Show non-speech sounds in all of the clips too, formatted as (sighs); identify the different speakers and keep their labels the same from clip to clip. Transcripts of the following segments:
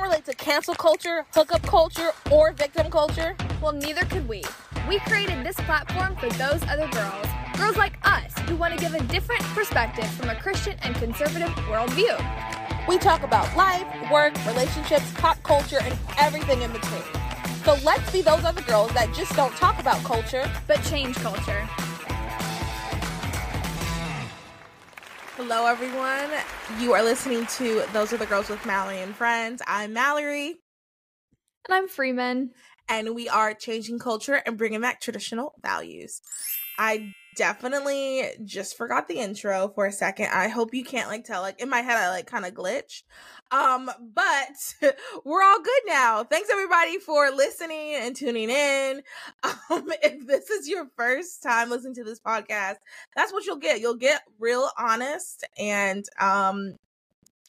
Speaker 1: can't relate to cancel culture, hookup culture, or victim culture,
Speaker 2: well, neither could we. We created this platform for those other girls. Girls like us who want to give a different perspective from a Christian and conservative worldview.
Speaker 1: We talk about life, work, relationships, pop culture, and everything in between. So let's be those other girls that just don't talk about culture,
Speaker 2: but change culture.
Speaker 1: Hello, everyone. You are listening to Those Other Girls with Mallory and Freeman. I'm Mallory.
Speaker 2: And I'm Freeman.
Speaker 1: And we are changing culture and bringing back traditional values. I definitely just forgot the intro for a second. I hope you can't like tell. Like in my head, I like kind of glitched. Um, but (laughs) we're all good now. Thanks everybody for listening and tuning in. (laughs) Um, if this is your first time listening to this podcast, that's what you'll get. You'll get real honest and um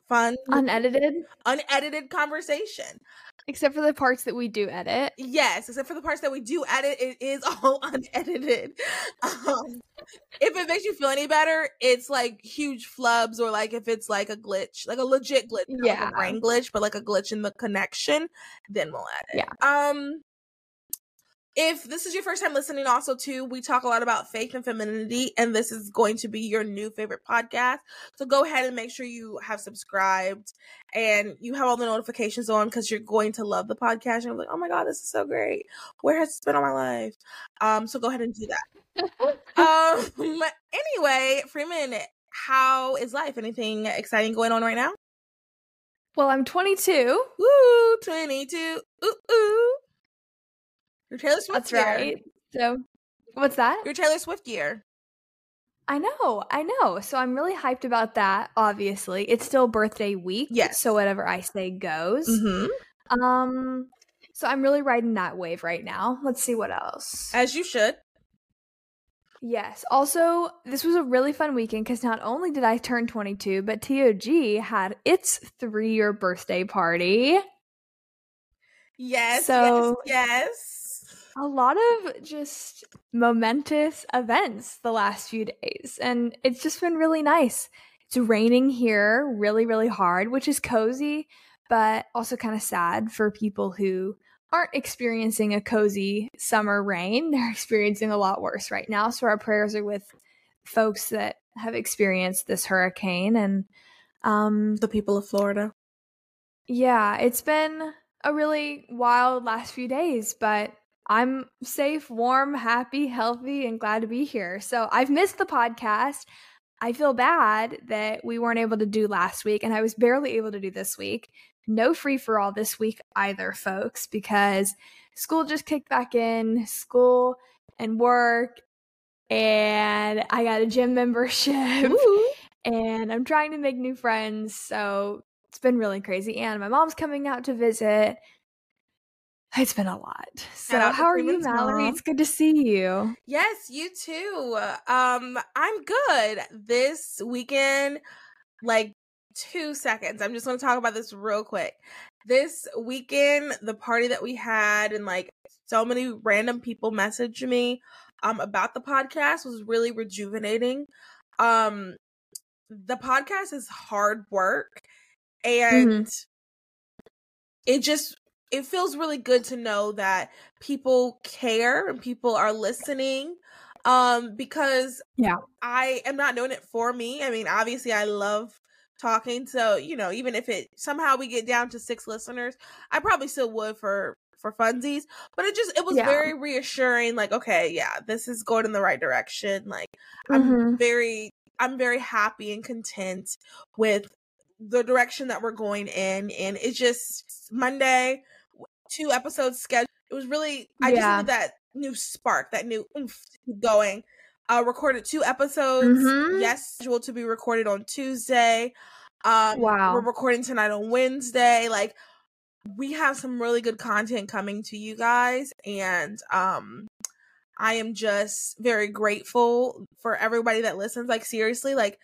Speaker 1: fun
Speaker 2: unedited
Speaker 1: unedited conversation
Speaker 2: Except for the parts that we do edit.
Speaker 1: Yes, except for the parts that we do edit, it is (laughs) all unedited. Um, if it makes you feel any better, it's like huge flubs, or like if it's like a glitch, like a legit glitch, yeah, like a brain glitch, but like a glitch in the connection, then we'll edit. Yeah. Um, if this is your first time listening also too we talk a lot about faith and femininity and this is going to be your new favorite podcast. So go ahead and make sure you have subscribed and you have all the notifications on because you're going to love the podcast. And you're like oh my god this is so great. Where has it been all my life? Um so go ahead and do that. (laughs) Um anyway freeman how is life? Anything exciting going on right now?
Speaker 2: Well i'm 22
Speaker 1: Woo, 22 ooh ooh your Taylor Swift
Speaker 2: That's year. right. So, what's that?
Speaker 1: Your Taylor Swift year.
Speaker 2: I know, I know. So I'm really hyped about that. Obviously, it's still birthday week.
Speaker 1: Yes.
Speaker 2: So whatever I say goes.
Speaker 1: Mm-hmm.
Speaker 2: Um. So I'm really riding that wave right now. Let's see what else.
Speaker 1: As you should.
Speaker 2: Yes. Also, this was a really fun weekend because not only did I turn 22, but TOG had its three year birthday party.
Speaker 1: Yes. So, yes. yes
Speaker 2: a lot of just momentous events the last few days, and it's just been really nice. It's raining here really, really hard, which is cozy, but also kind of sad for people who aren't experiencing a cozy summer rain. (laughs) They're experiencing a lot worse right now. So our prayers are with folks that have experienced this hurricane and um
Speaker 1: the people of Florida.
Speaker 2: Yeah, it's been a really wild last few days, but I'm safe, warm, happy, healthy, and glad to be here. So I've missed the podcast. I feel bad that we weren't able to do last week, and I was barely able to do this week. No free for all this week either, folks, because school just kicked back in, school and work, and I got a gym (laughs) membership, and I'm trying to make new friends. So it's been really crazy. And my mom's coming out to visit. It's been a lot. So how are you, Mallory? It's good to see you.
Speaker 1: Yes, you too. Um, I'm good. This weekend, like two seconds. I'm just gonna talk about this real quick. This weekend, the party that we had, and like so many random people messaged me um about the podcast was really rejuvenating. Um the podcast is hard work and mm-hmm. it just it feels really good to know that people care and people are listening um because
Speaker 2: yeah
Speaker 1: i am not doing it for me i mean obviously i love talking so you know even if it somehow we get down to six listeners i probably still would for for funsies but it just it was yeah. very reassuring like okay yeah this is going in the right direction like mm-hmm. i'm very i'm very happy and content with the direction that we're going in and it's just monday two episodes scheduled. It was really I yeah. just needed that new spark, that new oomph going. Uh recorded two episodes. Mm-hmm. Yes, scheduled to be recorded on Tuesday. Um wow. we're recording tonight on Wednesday. Like we have some really good content coming to you guys and um I am just very grateful for everybody that listens. Like seriously, like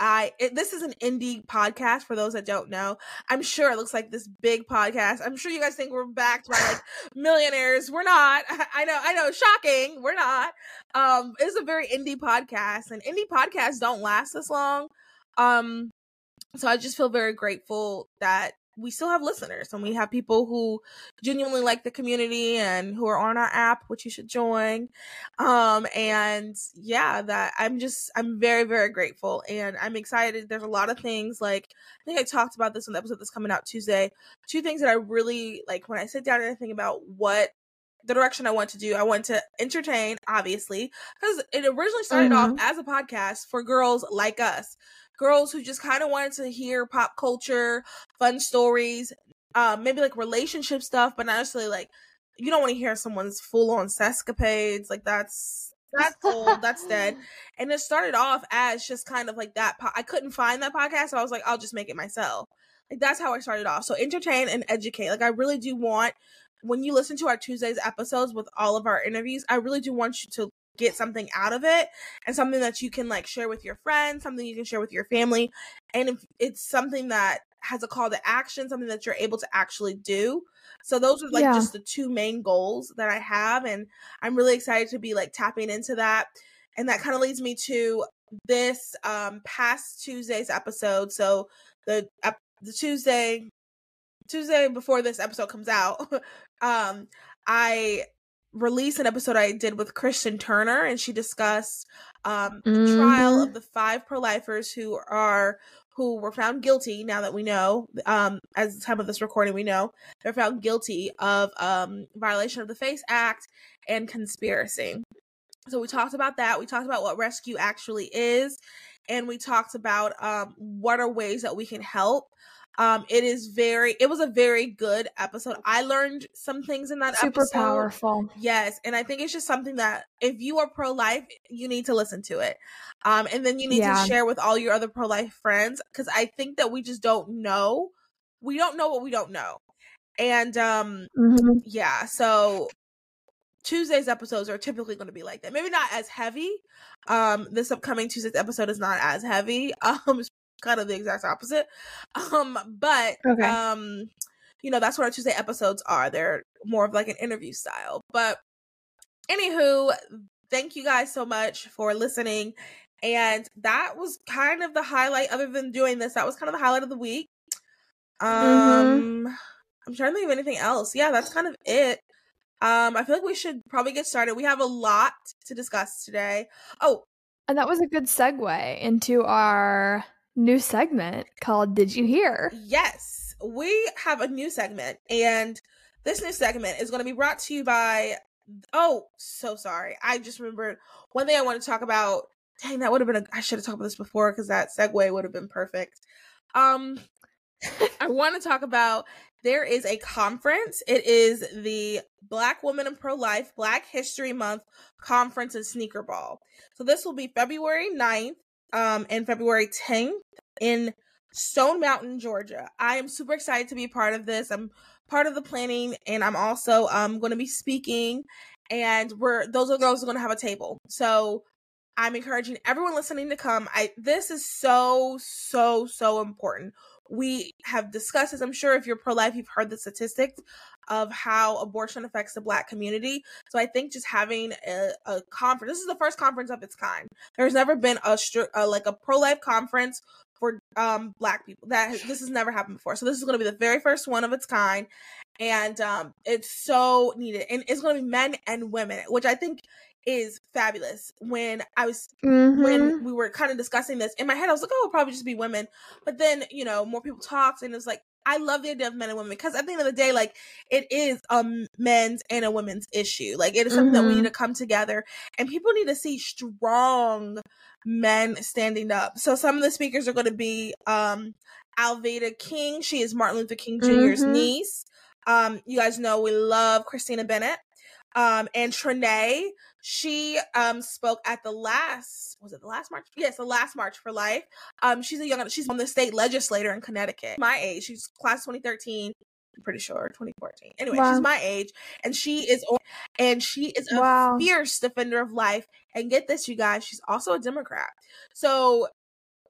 Speaker 1: I it, this is an indie podcast for those that don't know. I'm sure it looks like this big podcast. I'm sure you guys think we're backed by like (laughs) millionaires. We're not. (laughs) I know. I know. Shocking. We're not. Um, it's a very indie podcast, and indie podcasts don't last this long. Um, so I just feel very grateful that we still have listeners and we have people who genuinely like the community and who are on our app which you should join um and yeah that i'm just i'm very very grateful and i'm excited there's a lot of things like i think i talked about this on the episode that's coming out tuesday two things that i really like when i sit down and think about what the direction I want to do. I want to entertain, obviously, because it originally started mm-hmm. off as a podcast for girls like us girls who just kind of wanted to hear pop culture, fun stories, um, maybe like relationship stuff, but not necessarily like you don't want to hear someone's full on sescapades. Like that's that's old, that's dead. (laughs) And it started off as just kind of like that. Po- I couldn't find that podcast, so I was like, I'll just make it myself. Like that's how I started off. So entertain and educate. Like I really do want when you listen to our Tuesdays episodes with all of our interviews, I really do want you to get something out of it and something that you can like share with your friends, something you can share with your family. And if it's something that has a call to action, something that you're able to actually do. So those are like yeah. just the two main goals that I have and I'm really excited to be like tapping into that. And that kind of leads me to this um past Tuesday's episode. So the uh, the Tuesday Tuesday before this episode comes out, (laughs) um I released an episode I did with Kristen Turner, and she discussed um, the mm-hmm. trial of the five pro-lifers who are who were found guilty. Now that we know, um, as the time of this recording, we know they're found guilty of um, violation of the FACE Act and conspiracy. So we talked about that. We talked about what rescue actually is, and we talked about um, what are ways that we can help. Um, it is very, it was a very good episode. I learned some things in that episode.
Speaker 2: Super
Speaker 1: episode.
Speaker 2: powerful.
Speaker 1: Yes. And I think it's just something that if you are pro life, you need to listen to it. Um, and then you need yeah. to share with all your other pro life friends. Cause I think that we just don't know. We don't know what we don't know. And um, mm-hmm. yeah, so Tuesday's episodes are typically going to be like that. Maybe not as heavy. Um, this upcoming Tuesday's episode is not as heavy. (laughs) Um, kind of the exact opposite. Um, but okay. um, you know, that's what our Tuesday episodes are. They're more of like an interview style. But anywho, thank you guys so much for listening. And that was kind of the highlight, other than doing this, that was kind of the highlight of the week. Mm-hmm. Um mm-hmm. I'm trying to think of anything else. Yeah, that's kind of it. Um, I feel like we should probably get started. We have a lot to discuss today. Oh,
Speaker 2: and that was a good segue into our new segment called Did You Hear?
Speaker 1: Yes, we have a new segment, and this new segment is going to be brought to you by. Oh, so sorry. I just remembered one thing I want to talk about. Dang, that would have been. A, I should have talked about this before because that segue would have been perfect. Um, I want to talk about there is a conference. It is the Black Women in Pro Life Black History Month Conference and Sneaker Ball. So this will be February 9th um and February 10th in Stone Mountain, Georgia. I am super excited to be part of this. I'm part of the planning and I'm also um going to be speaking and we're Those Other Girls are going to have a table. So I'm encouraging everyone listening to come. I this is so so so important. We have discussed this. I'm sure if you're pro life, you've heard the statistics of how abortion affects the black community. So I think just having a, a conference, this is the first conference of its kind. There's never been a, a like a pro life conference for um black people. That this has never happened before. So this is going to be the very first one of its kind and um it's so needed and it's going to be men and women which i think is fabulous. When i was mm-hmm. when we were kind of discussing this in my head i was like oh it'll probably just be women but then you know more people talked and it was like I love the idea of men and women because at the end of the day, like it is a men's and a women's issue. Like it is something mm-hmm. that we need mm-hmm. to come together and people need to see strong men standing up. So some of the speakers are going to be um Alveda King. She is Martin Luther King junior's mm-hmm. niece. Um, you guys know we love Christina Bennett. Um, and Trenee, she um spoke at the last was it the last march? Yes, the last March for Life. Um, she's a young she's on the state legislator in Connecticut. My age, she's class 2013. I'm pretty sure 2014. Anyway, wow. she's my age, and she is and she is a wow. fierce defender of life. And get this, you guys, she's also a Democrat. So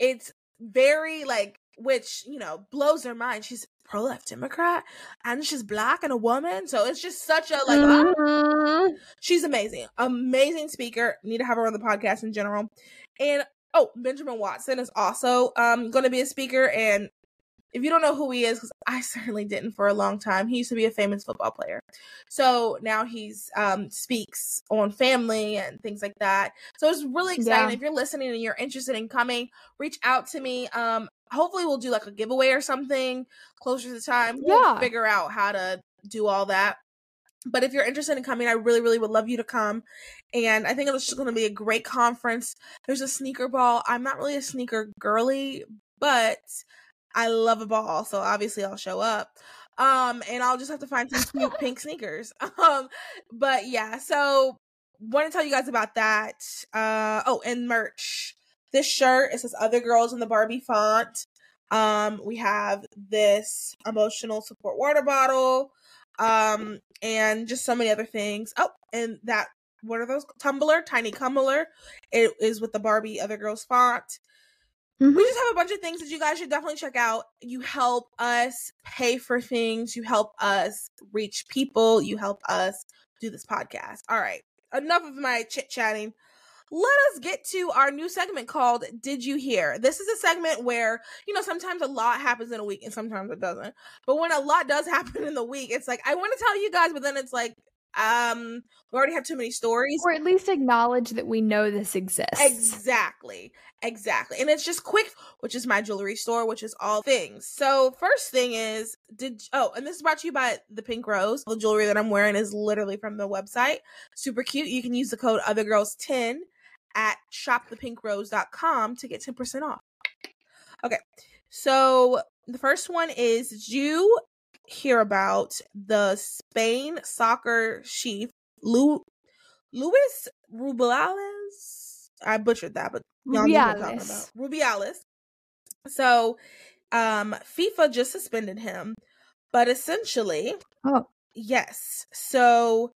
Speaker 1: it's very like which you know blows her mind. She's pro life Democrat and she's black and a woman. So it's just such a like ah. mm-hmm. she's amazing. Amazing speaker. Need to have her on the podcast in general. And oh, Benjamin Watson is also um gonna be a speaker and if you don't know who he is, because I (laughs) certainly didn't for a long time, he used to be a famous football player. So now he's um, speaks on family and things like that. So it's really exciting. Yeah. If you're listening and you're interested in coming, reach out to me. Um, hopefully we'll do like a giveaway or something closer to the time. We'll yeah. figure out how to do all that. But if you're interested in coming, I really, really would love you to come. And I think it's just going to be a great conference. There's a sneaker ball. I'm not really a sneaker girly, but I love a ball, so obviously I'll show up. Um, and I'll just have to find some cute (laughs) pink sneakers. (laughs) Um, but yeah, so want to tell you guys about that. Uh, oh, and merch. This shirt it says "Other Girls" in the Barbie font. Um, we have this emotional support water bottle. Um, and just so many other things. Oh, and that what are those? Tumbler, tiny tumbler. It is with the Barbie Other Girls font. Mm-hmm. We just have a bunch of things that you guys should definitely check out. You help us pay for things, you help us reach people, you help us do this podcast. All right, enough of my chit chatting. Let us get to our new segment called Did You Hear? This is a segment where, you know, sometimes a lot happens in a week and sometimes it doesn't. But when a lot does (laughs) happen in the week, it's like, I want to tell you guys, but then it's like, um we already have too many stories.
Speaker 2: Or at least acknowledge that we know this exists.
Speaker 1: Exactly exactly and it's just quick which is my jewelry store which is all things. So first thing is did oh and this is brought to you by the pink rose. The jewelry that i'm wearing is literally from the website. Super cute. You can use the code other girls 10 at shopthepinkrose.com to get 10% off. Okay so the first one is you hear about the Spain soccer chief Lu- Luis Rubiales. I butchered that, but y'all know what I'm talking about. Rubiales. So, um, FIFA just suspended him, but essentially,
Speaker 2: oh
Speaker 1: yes. So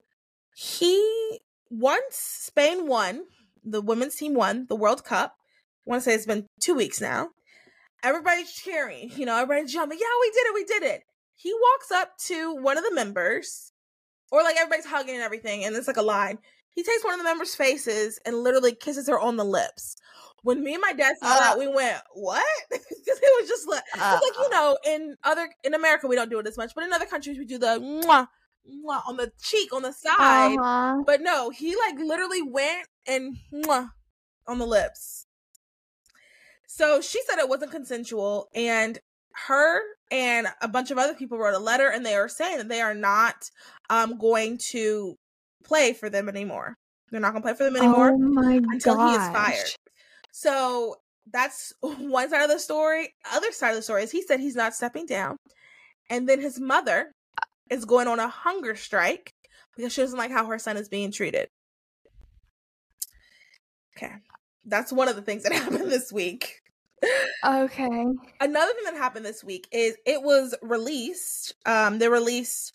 Speaker 1: he once Spain won, the women's team won the World Cup. I want to say it's been two weeks now. Everybody's cheering, you know, everybody's jumping. Yeah, we did it, we did it he walks up to one of the members, or like everybody's hugging and everything, and it's like a line. He takes one of the members' faces and literally kisses her on the lips. When me and my dad saw uh, that, we went, "What?" (laughs) Because it was just like, uh, like you know, in other in America we don't do it as much, but in other countries we do the mwah, mwah on the cheek on the side. Uh-huh. But no, he like literally went and mwah on the lips. So she said it wasn't consensual, and her and a bunch of other people wrote a letter and they are saying that they are not um going to play for them anymore. They're not gonna play for them anymore
Speaker 2: oh my
Speaker 1: until
Speaker 2: gosh.
Speaker 1: he is fired. So that's (laughs) one side of the story. Other side of the story is he said he's not stepping down. And then his mother is going on a hunger strike because she doesn't like how her son is being treated. Okay. That's one of the things that (laughs) happened this week.
Speaker 2: Okay.
Speaker 1: Another thing that happened this week is it was released. Um, they released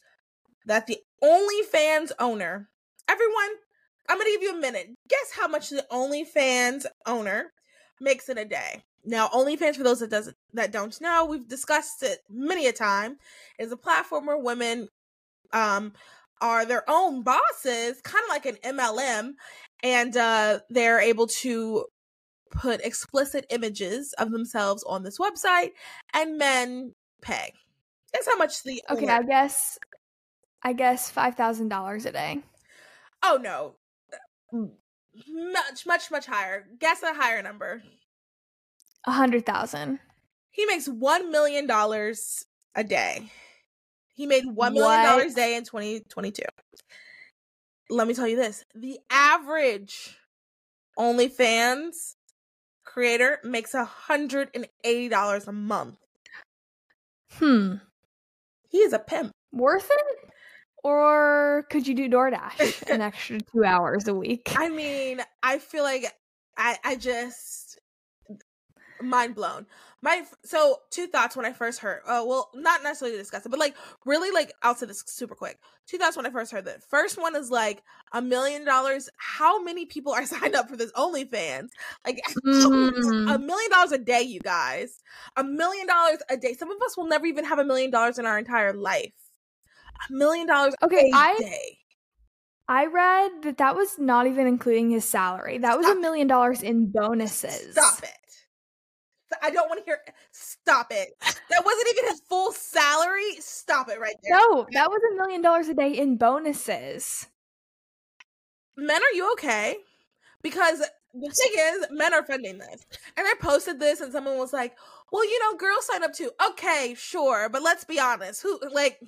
Speaker 1: that the OnlyFans owner, everyone, I'm gonna give you a minute. Guess how much the OnlyFans owner makes in a day. Now, OnlyFans, for those that doesn't that don't know, we've discussed it many a time. Is a platform where women um are their own bosses, kind of like an MLM, and uh, they're able to put explicit images of themselves on this website and men pay. That's how much the
Speaker 2: Okay, I guess I guess $5,000 a day.
Speaker 1: Oh no. Much much much higher. Guess a higher number.
Speaker 2: A 100,000.
Speaker 1: He makes 1 million dollars a day. He made $1 million a day in 2022. Let me tell you this. The average OnlyFans creator makes a hundred and eighty dollars a month.
Speaker 2: Hmm.
Speaker 1: He is a pimp.
Speaker 2: Worth it? Or could you do DoorDash an (laughs) extra two hours a week?
Speaker 1: I mean, I feel like I I just mind blown my so two thoughts when I first heard. Uh, well, not necessarily discuss it, but like really, like I'll say this super quick. Two thoughts when I first heard that. First one is like a million dollars. How many people are (laughs) signed up for this OnlyFans? Like (laughs) mm-hmm. a million dollars a day, you guys. A million dollars a day. Some of us will never even have a million dollars in our entire life. A million dollars. Okay, I. Day.
Speaker 2: I read that that was not even including his salary. That was a million dollars in bonuses.
Speaker 1: Stop it. I don't want to hear. Stop it. That wasn't even his full salary. Stop it right there.
Speaker 2: No, that was a million dollars a day in bonuses.
Speaker 1: Men, are you okay? Because the thing is, men are funding this. And I posted this, and someone was like, "Well, you know, girls sign up too." Okay, sure, but let's be honest. Who like?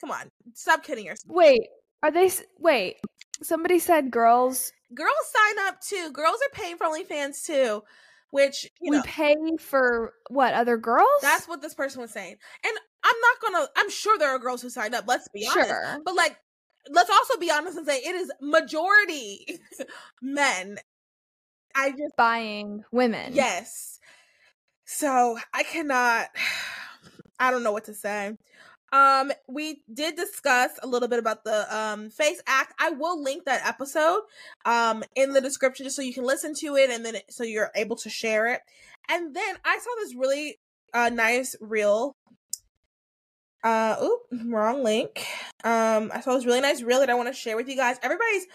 Speaker 1: Come on, stop kidding yourself.
Speaker 2: Wait, are they? Wait, somebody said girls.
Speaker 1: Girls sign up too. Girls are paying for OnlyFans too which
Speaker 2: we know, pay for what other girls?
Speaker 1: That's what this person was saying and i'm not gonna i'm sure there are girls who signed up let's be sure. honest but like let's also be honest and say it is majority (laughs) men. I just
Speaker 2: buying women.
Speaker 1: Yes. So i cannot (sighs) i don't know what to say um, we did discuss a little bit about the um face act. I will link that episode um in the description just so you can listen to it and then so you're able to share it. And then I saw this really uh nice reel. Uh oop, wrong link. Um I saw this really nice reel that I want to share with you guys. Everybody's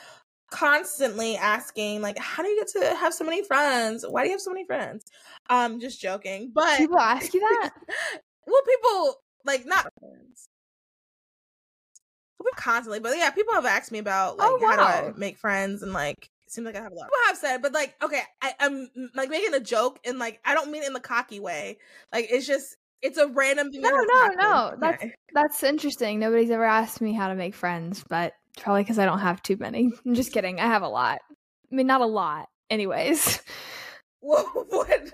Speaker 1: constantly asking like how do you get to have so many friends? Why do you have so many friends? Um just joking. But
Speaker 2: people ask you that? (laughs)
Speaker 1: well people like not friends. Constantly, but yeah, people have asked me about oh, like oh, wow. how do I make friends and like it seems like I have a lot. People have said, but like okay, I, am like making a joke and like I don't mean it in the cocky way. Like it's just it's a random thing.
Speaker 2: No, no, no. Okay. That's that's interesting. Nobody's ever asked me how to make friends, but probably because I don't have too many. I'm just kidding. I have a lot. I mean, not a lot. Anyways. (laughs) (laughs)
Speaker 1: What?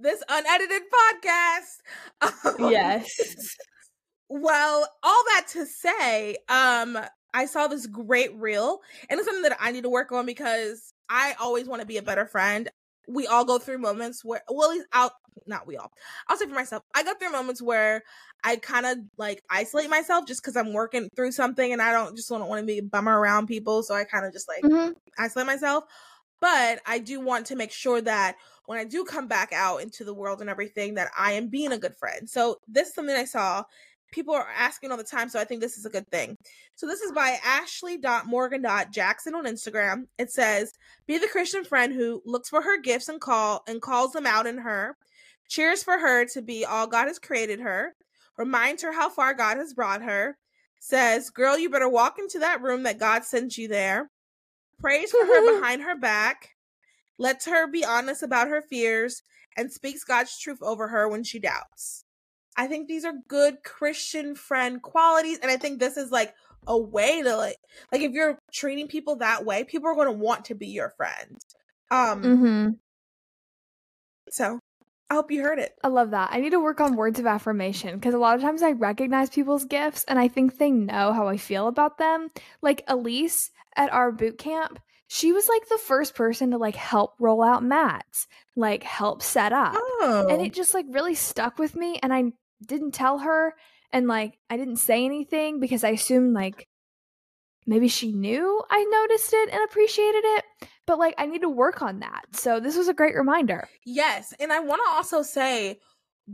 Speaker 1: This unedited podcast.
Speaker 2: Um, yes.
Speaker 1: well, all that to say, um, I saw this great reel, and it's something that I need to work on because I always want to be a better friend. We all go through moments where, well, at least out, not we all. I'll say for myself, I go through moments where I kind of like isolate myself just because I'm working through something and I don't just don't want to be a bummer around people. So I kind of just like mm-hmm. isolate myself. But I do want to make sure that when I do come back out into the world and everything, that I am being a good friend. So this is something I saw. People are asking all the time, so I think this is a good thing. So this is by Ashley.morgan.jackson on Instagram. It says, Be the Christian friend who looks for her gifts and call and calls them out in her. Cheers for her to be all God has created her. Reminds her how far God has brought her. Says, Girl, you better walk into that room that God sent you there prays for her (laughs) behind her back, lets her be honest about her fears, and speaks God's truth over her when she doubts. I think these are good Christian friend qualities, and I think this is like a way to like like if you're treating people that way, people are going to want to be your friend. Um mm-hmm. So I hope you heard it.
Speaker 2: I love that. I need to work on words of affirmation because a lot of times I recognize people's gifts and I think they know how I feel about them. Like Elise at our boot camp, she was like the first person to like help roll out mats, like help set up. Oh. And it just like really stuck with me and I didn't tell her and like I didn't say anything because I assumed like maybe she knew I noticed it and appreciated it, but like I need to work on that. So this was a great reminder.
Speaker 1: Yes, and I want to also say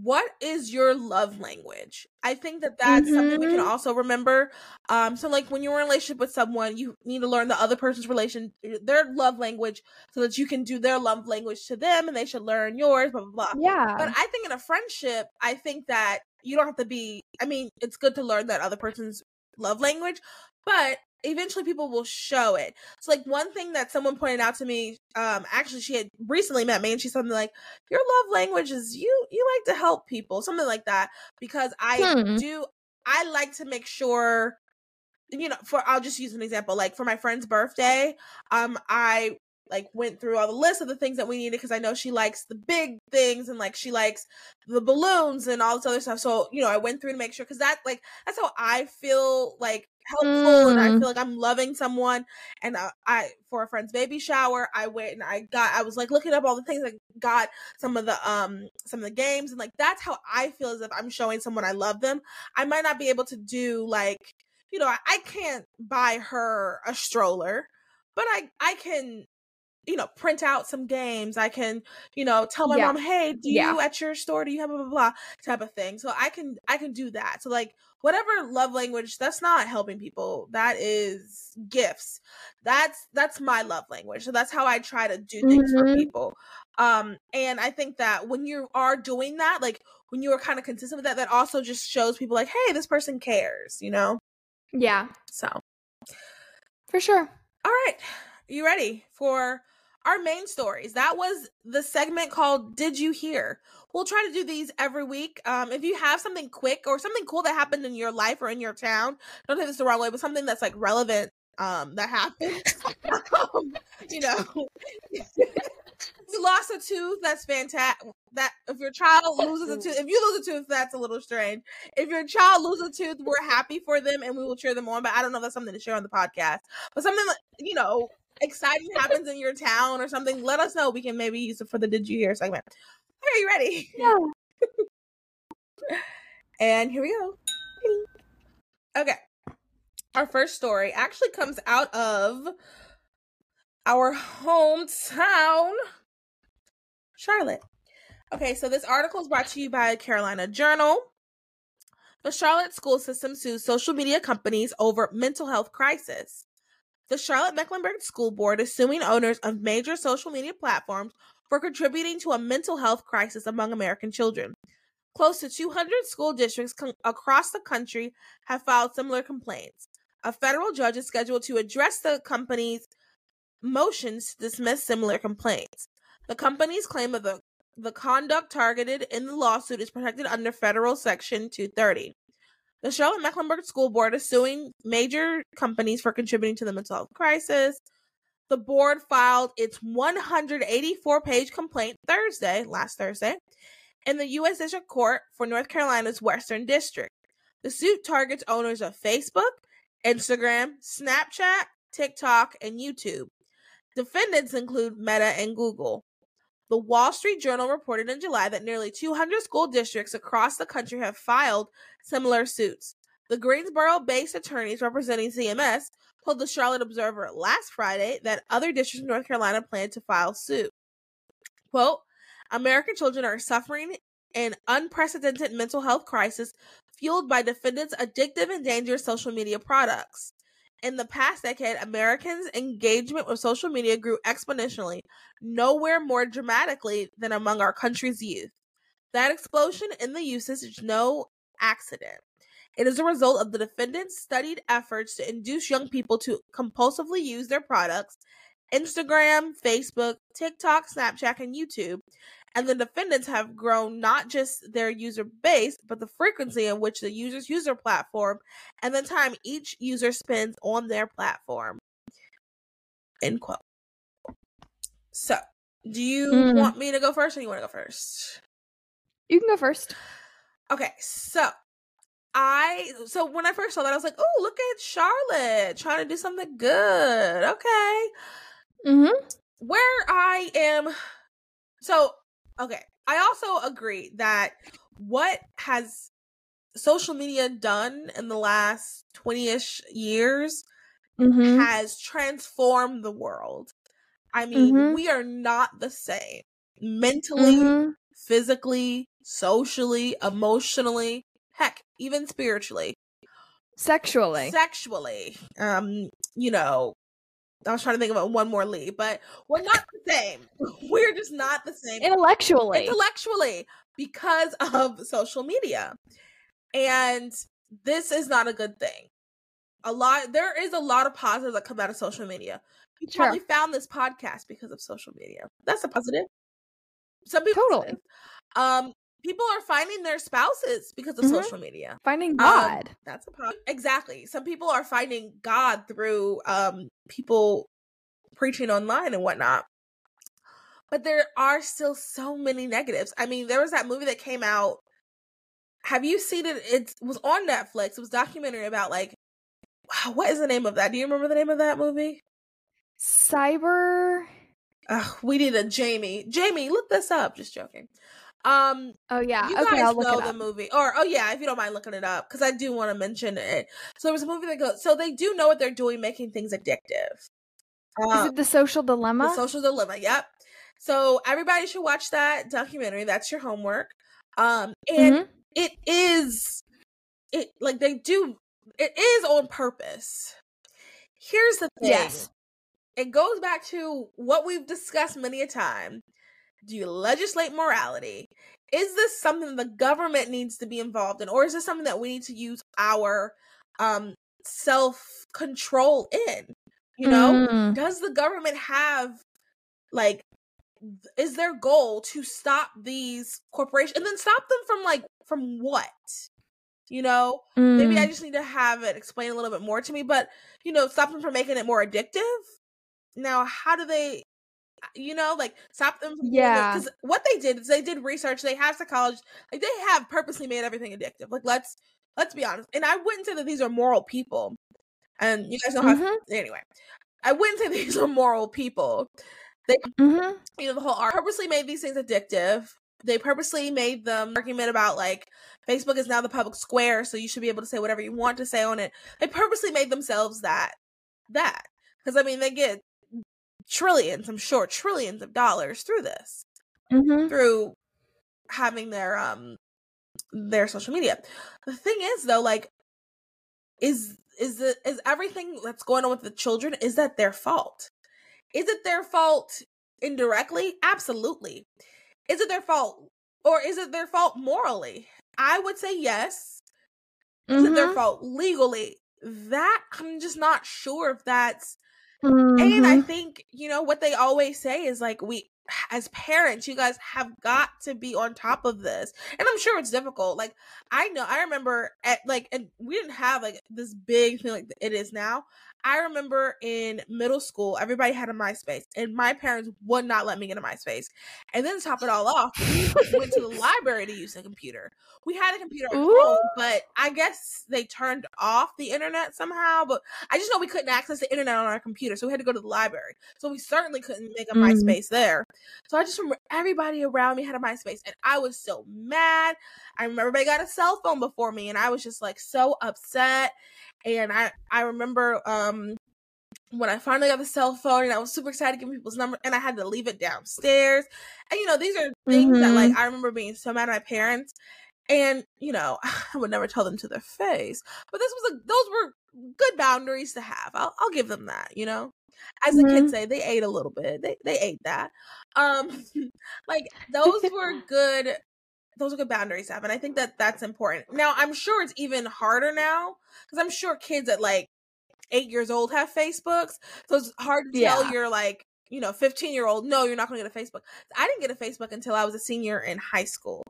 Speaker 1: what is your love language i think that that's mm-hmm. something we can mm-hmm. also remember um so like when you're in a relationship with someone you need to learn the other person's relation their love language so that you can do their love language to them and they should learn yours blah blah blah
Speaker 2: yeah
Speaker 1: but i think in a friendship i think that you don't have to be i mean it's good to learn that other person's love language but eventually people will show it. So like one thing that someone pointed out to me, um, actually she had recently met me and she said something like, Your love language is you you like to help people, something like that. Because I hmm. do I like to make sure you know, for I'll just use an example. Like for my friend's birthday, um, I like went through all the list of the things that we needed because I know she likes the big things and like she likes the balloons and all this other stuff. So, you know, I went through to make sure because that like that's how I feel like helpful mm. and I mm. feel like I'm loving someone. And I, I, for a friend's baby shower, I went and I got I was like looking up all the things I got some of the um some of the games and like that's how I feel as if I'm showing someone I love them. I might not be able to do like you know I, I can't buy her a stroller, but I I can you know, print out some games. I can, you know, tell my yeah. mom, hey, do you at your store, do you have blah, blah, blah, type of thing. So I can, I can do that. So like whatever love language, that's not helping people. That is gifts. That's, that's my love language. So that's how I try to do things mm-hmm. for people. Um, and I think that when you are doing that, like when you are kind of consistent with that, that also just shows people like, hey, this person cares, you know?
Speaker 2: Yeah.
Speaker 1: So
Speaker 2: for sure.
Speaker 1: All right. You ready for our main stories? That was the segment called Did You Hear? We'll try to do these every week. Um, if you have something quick or something cool that happened in your life or in your town, don't take this the wrong way, but something that's like relevant um that happened. (laughs) um, you know, (laughs) you lost a tooth, that's fantastic. That if your child loses a tooth, if you lose a tooth, that's a little strange. If your child loses a tooth, we're happy for them and we will cheer them on. But I don't know if that's something to share on the podcast. But something like you know, exciting happens in your town or something, let us know. We can maybe use it for the Did You Hear segment. Are you ready?
Speaker 2: Yeah. (laughs)
Speaker 1: and here we go. Okay. Our first story actually comes out of our hometown, Charlotte. Okay, so this article is brought to you by Carolina Journal. The Charlotte school system sues social media companies over mental health crisis. The Charlotte Mecklenburg School Board is suing owners of major social media platforms for contributing to a mental health crisis among American children. Close to 200 school districts con- across the country have filed similar complaints. A federal judge is scheduled to address the company's motions to dismiss similar complaints. The companies claim that the, the conduct targeted in the lawsuit is protected under federal section 230. The Charlotte Mecklenburg School Board is suing major companies for contributing to the mental health crisis. The board filed its 184 page complaint Thursday, last Thursday, in the U.S. District Court for North Carolina's Western District. The suit targets owners of Facebook, Instagram, Snapchat, TikTok, and YouTube. Defendants include Meta and Google. The Wall Street Journal reported in July that nearly 200 school districts across the country have filed similar suits. The Greensboro based attorneys representing CMS told the Charlotte Observer last Friday that other districts in North Carolina plan to file suit. Quote, American children are suffering an unprecedented mental health crisis fueled by defendants' addictive and dangerous social media products. In the past decade, Americans' engagement with social media grew exponentially, nowhere more dramatically than among our country's youth. That explosion in the usage is no accident. It is a result of the defendant's studied efforts to induce young people to compulsively use their products Instagram, Facebook, TikTok, Snapchat, and YouTube. And the defendants have grown not just their user base, but the frequency in which the users use their platform and the time each user spends on their platform. End quote. So, do you mm. want me to go first or you want to go first?
Speaker 2: You can go first.
Speaker 1: Okay, so I so when I first saw that, I was like, "Oh, look at Charlotte trying to do something good." Okay,
Speaker 2: Mm-hmm.
Speaker 1: Where I am, so okay. I also agree that what has social media done in the last 20ish years mm-hmm. has transformed the world. I mean, mm-hmm. we are not the same mentally, mm-hmm. physically, socially, emotionally, heck, even spiritually.
Speaker 2: Sexually.
Speaker 1: Sexually. Um, you know, I was trying to think about one more lead, but we're not the same. (laughs) We're just not the same
Speaker 2: intellectually.
Speaker 1: Intellectually, because of social media, and this is not a good thing. A lot there is a lot of positives that come out of social media. You sure. probably found this podcast because of social media. That's a positive. Some people
Speaker 2: totally.
Speaker 1: Um, people are finding their spouses because of mm-hmm. social media.
Speaker 2: Finding um, God.
Speaker 1: Um, that's a problem. Exactly. Some people are finding God through um people preaching online and whatnot. But there are still so many negatives. I mean, there was that movie that came out. Have you seen it? It was on Netflix. It was documentary about like what is the name of that? Do you remember the name of that movie?
Speaker 2: Cyber.
Speaker 1: Ugh, we need a Jamie. Jamie, look this up. Just joking. Um.
Speaker 2: Oh yeah.
Speaker 1: You
Speaker 2: okay,
Speaker 1: guys
Speaker 2: I'll
Speaker 1: know the
Speaker 2: up.
Speaker 1: movie, or oh yeah, if you don't mind looking it up, because I do want to mention it. So there was a movie that goes. So they do know what they're doing, making things addictive.
Speaker 2: Um, Is it the Social Dilemma?
Speaker 1: The Social Dilemma. Yep. So everybody should watch that documentary. That's your homework. Um, and mm-hmm. it is, it like they do. It is on purpose. Here's the thing. Yes. It goes back to what we've discussed many a time Do you legislate morality? Is this something the government needs to be involved in, or is this something that we need to use our um, self control in? You know, mm. does the government have like is their goal to stop these corporations and then stop them from like from what you know mm. maybe i mm. just need to have it explain a little bit more to me but you know stop them from making it more addictive now how do they you know like stop them
Speaker 2: yeah
Speaker 1: because what they did is they did research they have psychology like they have purposely made everything addictive like let's let's be honest and i wouldn't say that these are moral people and you guys know how mm-hmm. (laughs) anyway i wouldn't say (laughs) these are moral people they mm-hmm. (laughs) you know the whole art purposely made these things addictive they purposely made them argument about like Facebook is now the public square, so you should be able to say whatever you want to say on it. They purposely made themselves that that because I mean they get trillions, I'm sure, trillions of dollars through this mm-hmm. through having their um their social media. The thing is though, like, is is the is everything that's going on with the children is that their fault? Is it their fault indirectly? Absolutely. Is it their fault? Or is it their fault morally? I would say yes. Is mm-hmm. it their mm-hmm. fault legally? That I'm just not sure if that's mm-hmm. and I think, you know, what they always say is like we as parents, you guys have got to be on top of this. And I'm sure it's difficult. Like I know I remember at like and we didn't have like this big thing like it is now. I remember in middle school, everybody had a MySpace, and my parents would not let me get a MySpace. And then to top it all off, we went to the (laughs) library to use the computer. We had a computer at home, but I guess they turned off the internet somehow. But I just know we couldn't access the internet on our computer, so we had to go to the library. So we certainly couldn't make a mm. MySpace there. So I just remember everybody around me had a MySpace, and I was so mad. I remember everybody got a cell phone before me, and I was just like so upset and I I remember um when I finally got the cell phone and I was super excited to give people's number and I had to leave it downstairs. And you know, these are things mm-hmm. that like mm-hmm. I remember being so mad at my parents. And, you know, (sighs) I would never tell them to their face. But this was a those were good boundaries to have. I'll I'll give them that, you know. As mm-hmm. the kids say, they ate a little bit. They they ate that. Um (laughs) like those were (laughs) good those are good boundaries to have and i think that that's important now i'm sure it's even harder now because i'm sure kids at like eight years old have facebooks so it's hard to yeah. tell you're like you know 15 year old no you're not going to get a facebook i didn't get a facebook until i was a senior in high school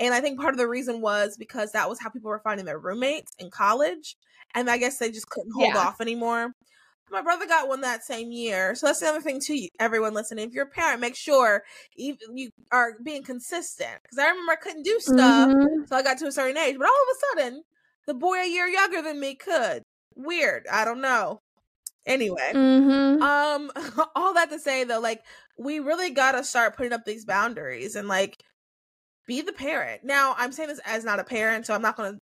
Speaker 1: and i think part of the reason was because that was how people were finding their roommates in college and i guess they just couldn't hold yeah. off anymore my brother got one that same year. So that's the other thing too. Everyone listening, if you're a parent, make sure you, you are being consistent. Because I remember I couldn't do stuff mm-hmm. I got to a certain age, but all of a sudden, the boy a year younger than me could. Weird. I don't know. Anyway, mm-hmm. um, (laughs) all that to say though, like we really gotta start putting up these boundaries and like be the parent. Now, I'm saying this as not a parent, so I'm not gonna.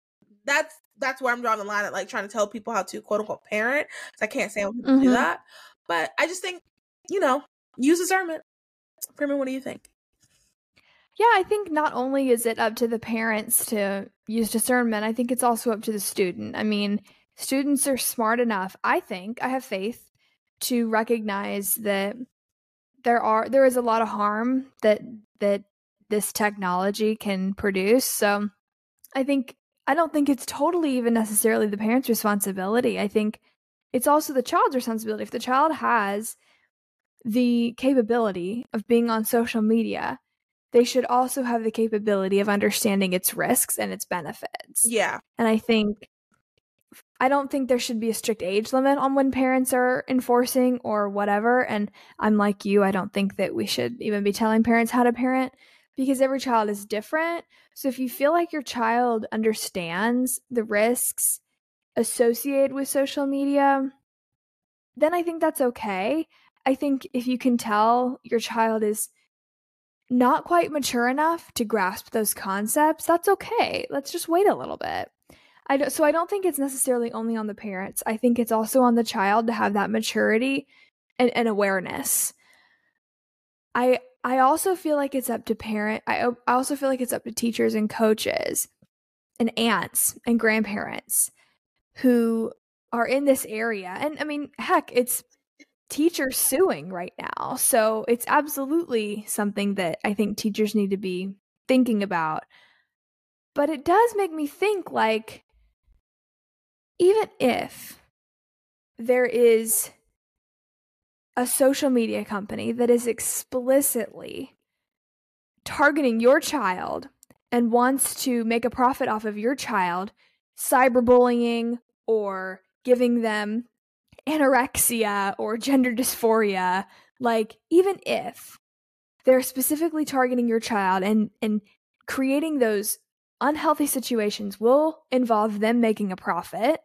Speaker 1: That's that's where I'm drawing the line at like trying to tell people how to quote unquote parent. I can't say mm-hmm. do that. But I just think, you know, use discernment. Freeman, what do you think?
Speaker 2: Yeah, I think not only is it up to the parents to use discernment, I think it's also up to the student. I mean, students are smart enough, I think, I have faith to recognize that there are there is a lot of harm that that this technology can produce. So I think I don't think it's totally even necessarily the parent's responsibility. I think it's also the child's responsibility. If the child has the capability of being on social media, they should also have the capability of understanding its risks and its benefits.
Speaker 1: Yeah.
Speaker 2: And I think I don't think there should be a strict age limit on when parents are enforcing or whatever. And I'm like you, I don't think that we should even be telling parents how to parent because every child is different. So if you feel like your child understands the risks associated with social media, then I think that's okay. I think if you can tell your child is not quite mature enough to grasp those concepts, that's okay. Let's just wait a little bit. I don't, so I don't think it's necessarily only on the parents. I think it's also on the child to have that maturity and, and awareness. I I also feel like it's up to parent. I oh, I also feel like it's up to teachers and coaches and aunts and grandparents who are in this area. And I mean, heck, it's teachers suing right now. So it's absolutely something that I think teachers need to be thinking about. But it does make me think like, even if there is a social media company that is explicitly targeting your child and wants to make a profit off of your child, cyberbullying or giving them anorexia or gender dysphoria, like even if they're specifically targeting your child and and creating those unhealthy situations will involve them making a profit,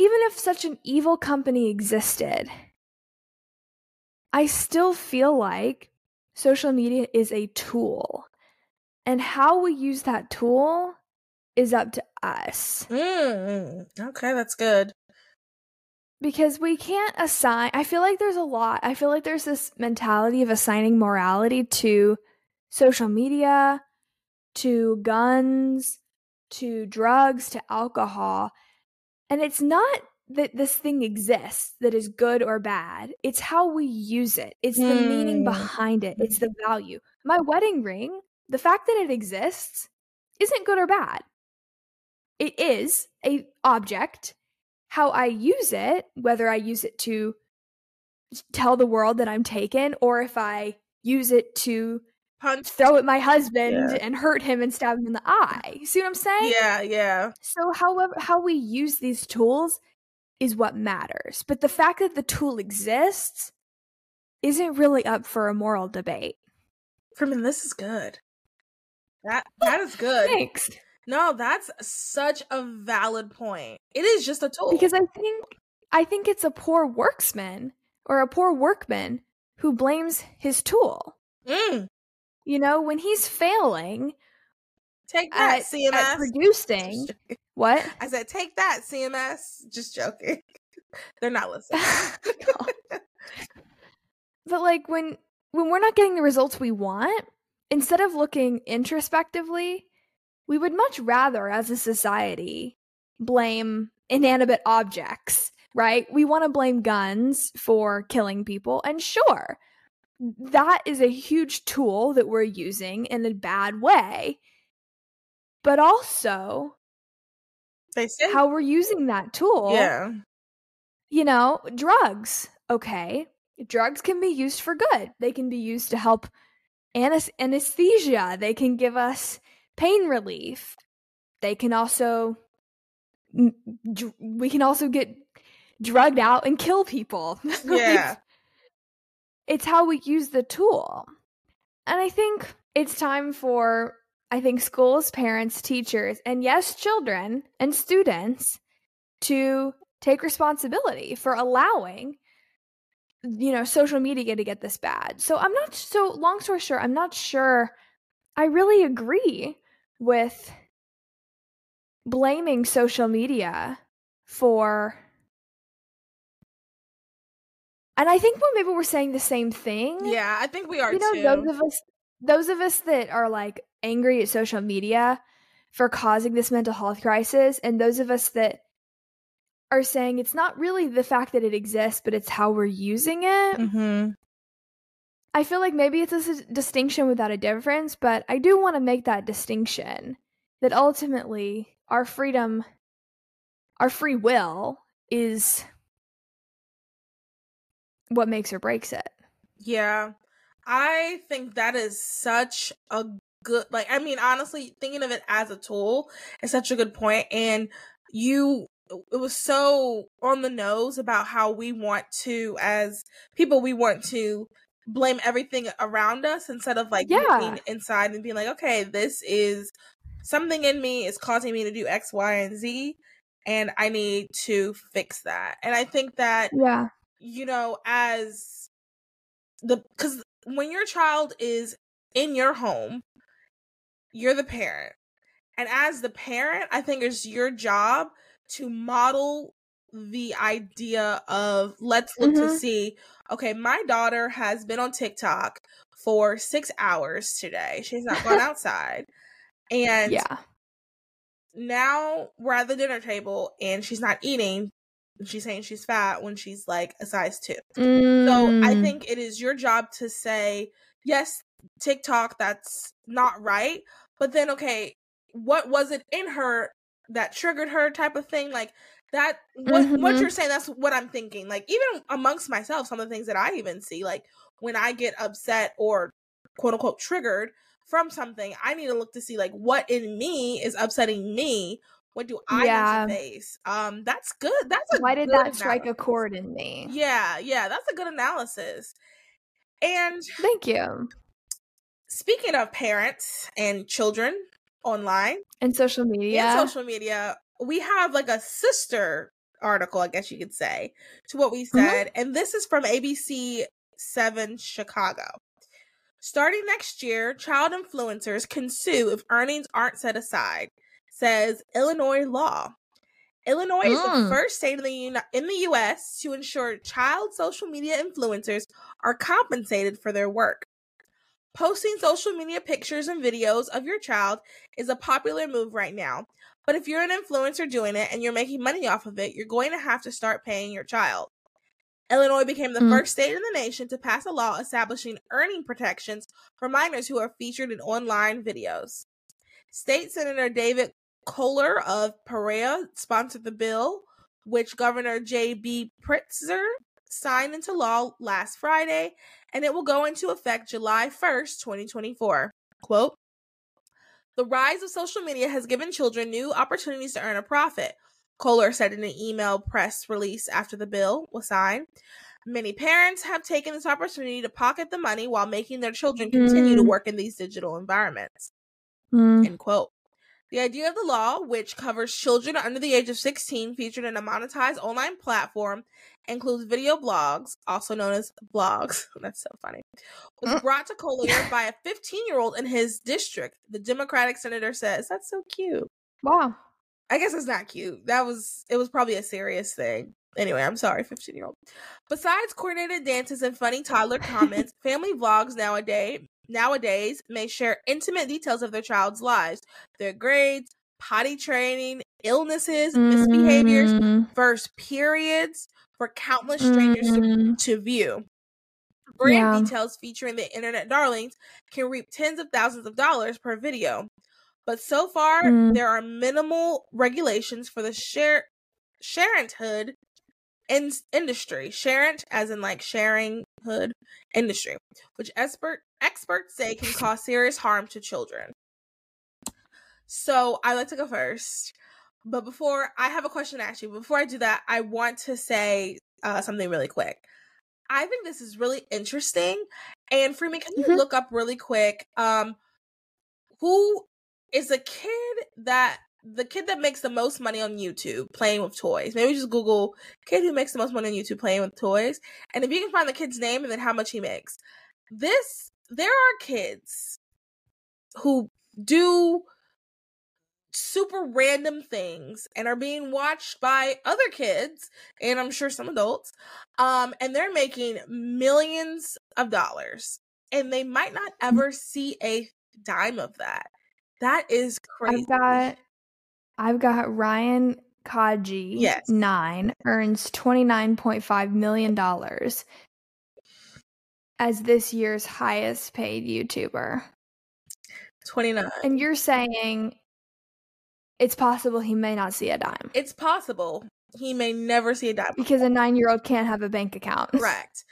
Speaker 2: even if such an evil company existed, I still feel like social media is a tool. And how we use that tool is up to us.
Speaker 1: Mm, okay, that's good.
Speaker 2: Because we can't assign, I feel like there's a lot. I feel like there's this mentality of assigning morality to social media, to guns, to drugs, to alcohol. And it's not that this thing exists that is good or bad. It's how we use it. It's the mm. meaning behind it. It's the value. My wedding ring, the fact that it exists isn't good or bad. It is a object. How I use it, whether I use it to tell the world that I'm taken or if I use it to punch throw at my husband yeah. and hurt him and stab him in the eye. You See what I'm saying?
Speaker 1: Yeah, yeah.
Speaker 2: So however how we use these tools is what matters. But the fact that the tool exists isn't really up for a moral debate.
Speaker 1: Freeman, this is good. That that is good.
Speaker 2: Thanks.
Speaker 1: No, that's such a valid point. It is just a tool.
Speaker 2: Because I think I think it's a poor worksman or a poor workman who blames his tool.
Speaker 1: Mm.
Speaker 2: You know, when he's failing,
Speaker 1: take that at, CMS
Speaker 2: at producing. What?
Speaker 1: I said, take that, CMS. Just joking. (laughs) They're not (laughs) listening. (laughs)
Speaker 2: but like when when we're not getting the results we want, instead of looking introspectively, we would much rather as a society blame inanimate objects, right? We want to blame guns for killing people. And sure, that is a huge tool that we're using in a bad way. But also,
Speaker 1: they say
Speaker 2: how we're using that tool.
Speaker 1: Yeah.
Speaker 2: You know, drugs. Okay. Drugs can be used for good. They can be used to help anesthesia. They can give us pain relief. They can also we can also get drugged out and kill people. (laughs)
Speaker 1: Yeah.
Speaker 2: it's how we use the tool. And I think it's time for I think schools, parents, teachers, and yes, children and students to take responsibility for allowing you know social media to get this bad. So I'm not so long story short, I'm not sure I really agree with blaming social media for and I think maybe we're saying the same thing.
Speaker 1: Yeah, I think we are
Speaker 2: you know,
Speaker 1: too.
Speaker 2: Those of us those of us that are like angry at social media for causing this mental health crisis. And those of us that are saying it's not really the fact that it exists but it's how we're using it.
Speaker 1: Mm-hmm.
Speaker 2: i feel like maybe it's a distinction without a difference but i do want to make that distinction that ultimately our freedom our free will is what makes or breaks it.
Speaker 1: Yeah. I think that is such a good like I mean honestly thinking of it as a tool is such a good point and you it was so on the nose about how we want to as people we want to blame everything around us instead of like
Speaker 2: yeah.
Speaker 1: looking inside and being like okay this is something in me is causing me to do x y and z and i need to fix that and i think that
Speaker 2: yeah
Speaker 1: you know as the because when your child is in your home, you're the parent. And as the parent, I think it's your job to model the idea of let's look mm-hmm. to see okay, my daughter has been on TikTok for six hours today. She's not gone (laughs) outside. And
Speaker 2: yeah.
Speaker 1: Now we're at the dinner table and she's not eating she's saying she's fat when she's like a size 2. Mm. So I mm. think it is your job to say, yes, TikTok, that's not right. But then, okay, what was it in her that triggered her type of thing? Like that, what, mm-hmm. what you're saying, that's what I'm thinking. Like, even amongst myself, some of the things that I even see, like when I get upset or quote unquote triggered from something, I need to look to see like what in me is upsetting me what do I yeah. need to face? Um, that's good. That's
Speaker 2: why did that analysis. strike a chord in me?
Speaker 1: Yeah, yeah, that's a good analysis. And
Speaker 2: thank you.
Speaker 1: Speaking of parents and children online
Speaker 2: and social media,
Speaker 1: and social media, we have like a sister article, I guess you could say, to what we mm-hmm. said, mm-hmm. and this is from ABC Seven Chicago. Starting next year, child influencers can sue if earnings aren't set aside says Illinois law. Illinois mm. is the hmm. first state in the, Uni- in the U.S. to ensure child social media influencers are compensated for their work. Posting social media pictures and videos of your child is a popular move right now. But if you're an influencer doing it and you're making money off of it, you're going to have to start paying your child. Illinois became the mm. first state in the nation to pass a law establishing earning protections for minors who are featured in online videos. State Senator David Koehler of Peoria sponsored the bill, which Governor J.B. Pritzker signed into law last Friday, and it will go into effect July 1st, 2024. Quote The rise of social media has given children new opportunities to earn a profit, Koehler said in an email press release after the bill was signed. Many parents have taken this opportunity to pocket the money while making their children continue mm. to work in these digital environments. Mm. End quote. The idea of the law, which covers children under the age of 16 featured in a monetized online platform, includes video blogs, also known as blogs. (laughs) That's so funny. Was mm. brought to (laughs) Collier by a 15 year old in his district. The Democratic senator says, That's so cute.
Speaker 2: Wow.
Speaker 1: I guess it's not cute. That was, it was probably a serious thing. Anyway, I'm sorry, 15 year old. Besides coordinated dances and funny toddler comments, (laughs) family vlogs nowadays nowadays may share intimate details of their child's lives, their grades, potty training, illnesses, mm-hmm. misbehaviors, first periods for countless strangers mm-hmm. to, to, view. Brand yeah. details featuring the internet darlings can reap tens of thousands of dollars per video. But so far, mm. there are minimal regulations for the share sharenthood in- industry. Sharent, as in like sharing hood industry, which expert experts say can cause serious harm to children. So I like to go first. But before I have a question to ask you, before I do that, I want to say uh, something really quick. I think this is really interesting. And Freeman, can mm-hmm. you look up really quick um, who is a kid that the kid that makes the most money on YouTube playing with toys. Maybe just Google kid who makes the most money on YouTube playing with toys. And if you can find the kid's name and then how much he makes. This there are kids who do super random things and are being watched by other kids and I'm sure some adults um and they're making millions of dollars and they might not mm. ever see a dime of that. That is crazy.
Speaker 2: I've got I've got Ryan Kaji,
Speaker 1: yes.
Speaker 2: nine, earns $29.5 million as this year's highest paid YouTuber.
Speaker 1: 29.
Speaker 2: And you're saying it's possible he may not see a dime.
Speaker 1: It's possible he may never see a dime.
Speaker 2: Because a nine year old can't have a bank account. (laughs)
Speaker 1: Correct.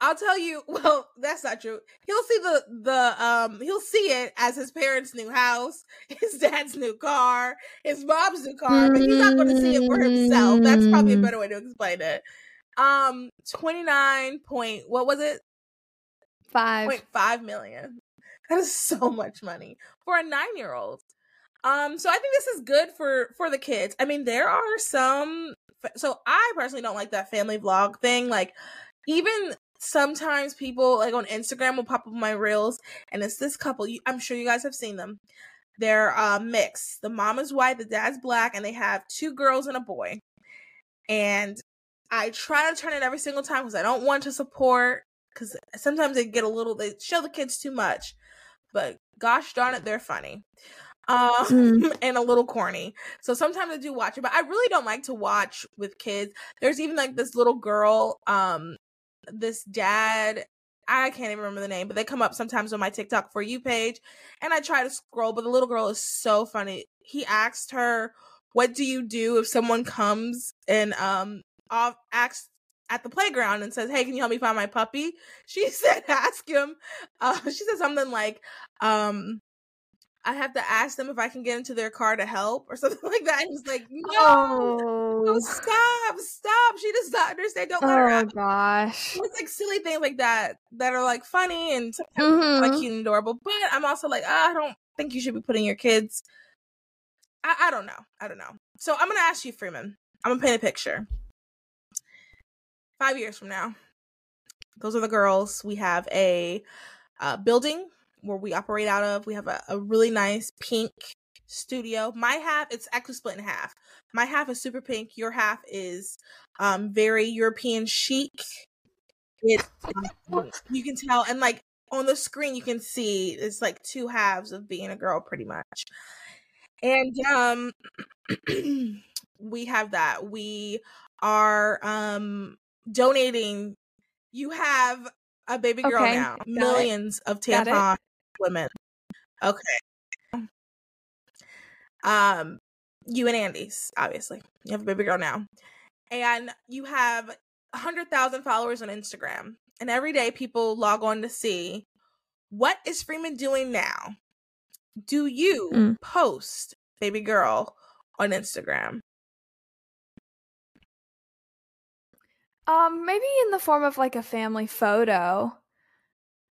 Speaker 1: I'll tell you. (laughs) Well, that's not true. He'll see the the um he'll see it as his parents' new house, (laughs) his dad's new car, his mom's new car, but he's not going to see it for himself. That's probably a better way to explain it. Um, twenty nine point what was it?
Speaker 2: Five
Speaker 1: point five million. (laughs) That is so much money for a nine year old. Um, so I think this is good for for the kids. I mean, there are some. So I personally don't like that family vlog thing. Like, even sometimes people like on Instagram will pop up my reels, and it's this couple. You, I'm sure you guys have seen them. They're uh, mixed. The mom is white, the dad's black, and they have two girls and a boy. And I try to turn it every single time because I don't want to support. Because sometimes they get a little, they show the kids too much. But gosh darn it, they're funny. um mm. (laughs) and a little corny. So sometimes I do watch it, but I really don't like to watch with kids. There's even like this little girl, um, this dad. I can't even remember the name, but they come up sometimes on my TikTok for you page, and I try to scroll. But the little girl is so funny. He asked her, "What do you do if someone comes and um off asks at the playground and says, "Hey, can you help me find my puppy?" She (laughs) said, "Ask him." Uh, she said something like, um, "I have to ask them if I can get into their car to help" or (laughs) something like that. And he's like, "No, oh. no, stop, stop!" She does not understand. Don't let
Speaker 2: oh,
Speaker 1: her.
Speaker 2: Oh gosh,
Speaker 1: it's like silly things like that that are like funny and mm-hmm. like cute and adorable. But I'm also like, oh, I don't think you should be putting your kids. I, I don't know. I don't know. So I'm gonna ask you, Freeman. I'm gonna paint a picture five years from now. Those Other Girls. We have a uh, building where we operate out of. We have a, a really nice pink studio. My half, it's actually split in half. My half is super pink. Your half is um very European chic. It you can tell, and like on the screen, you can see it's like two halves of being a girl, pretty much. And um, (clears throat) we have that. We are um donating. You have a baby girl okay. now. Millions it. of tampon women. Okay. Um, you and Andy's obviously. You have a baby girl now, and you have hundred thousand followers on Instagram. And every day people log on to see what is Freeman doing now. Do you mm. post baby girl on Instagram?
Speaker 2: Um, maybe in the form of like a family photo.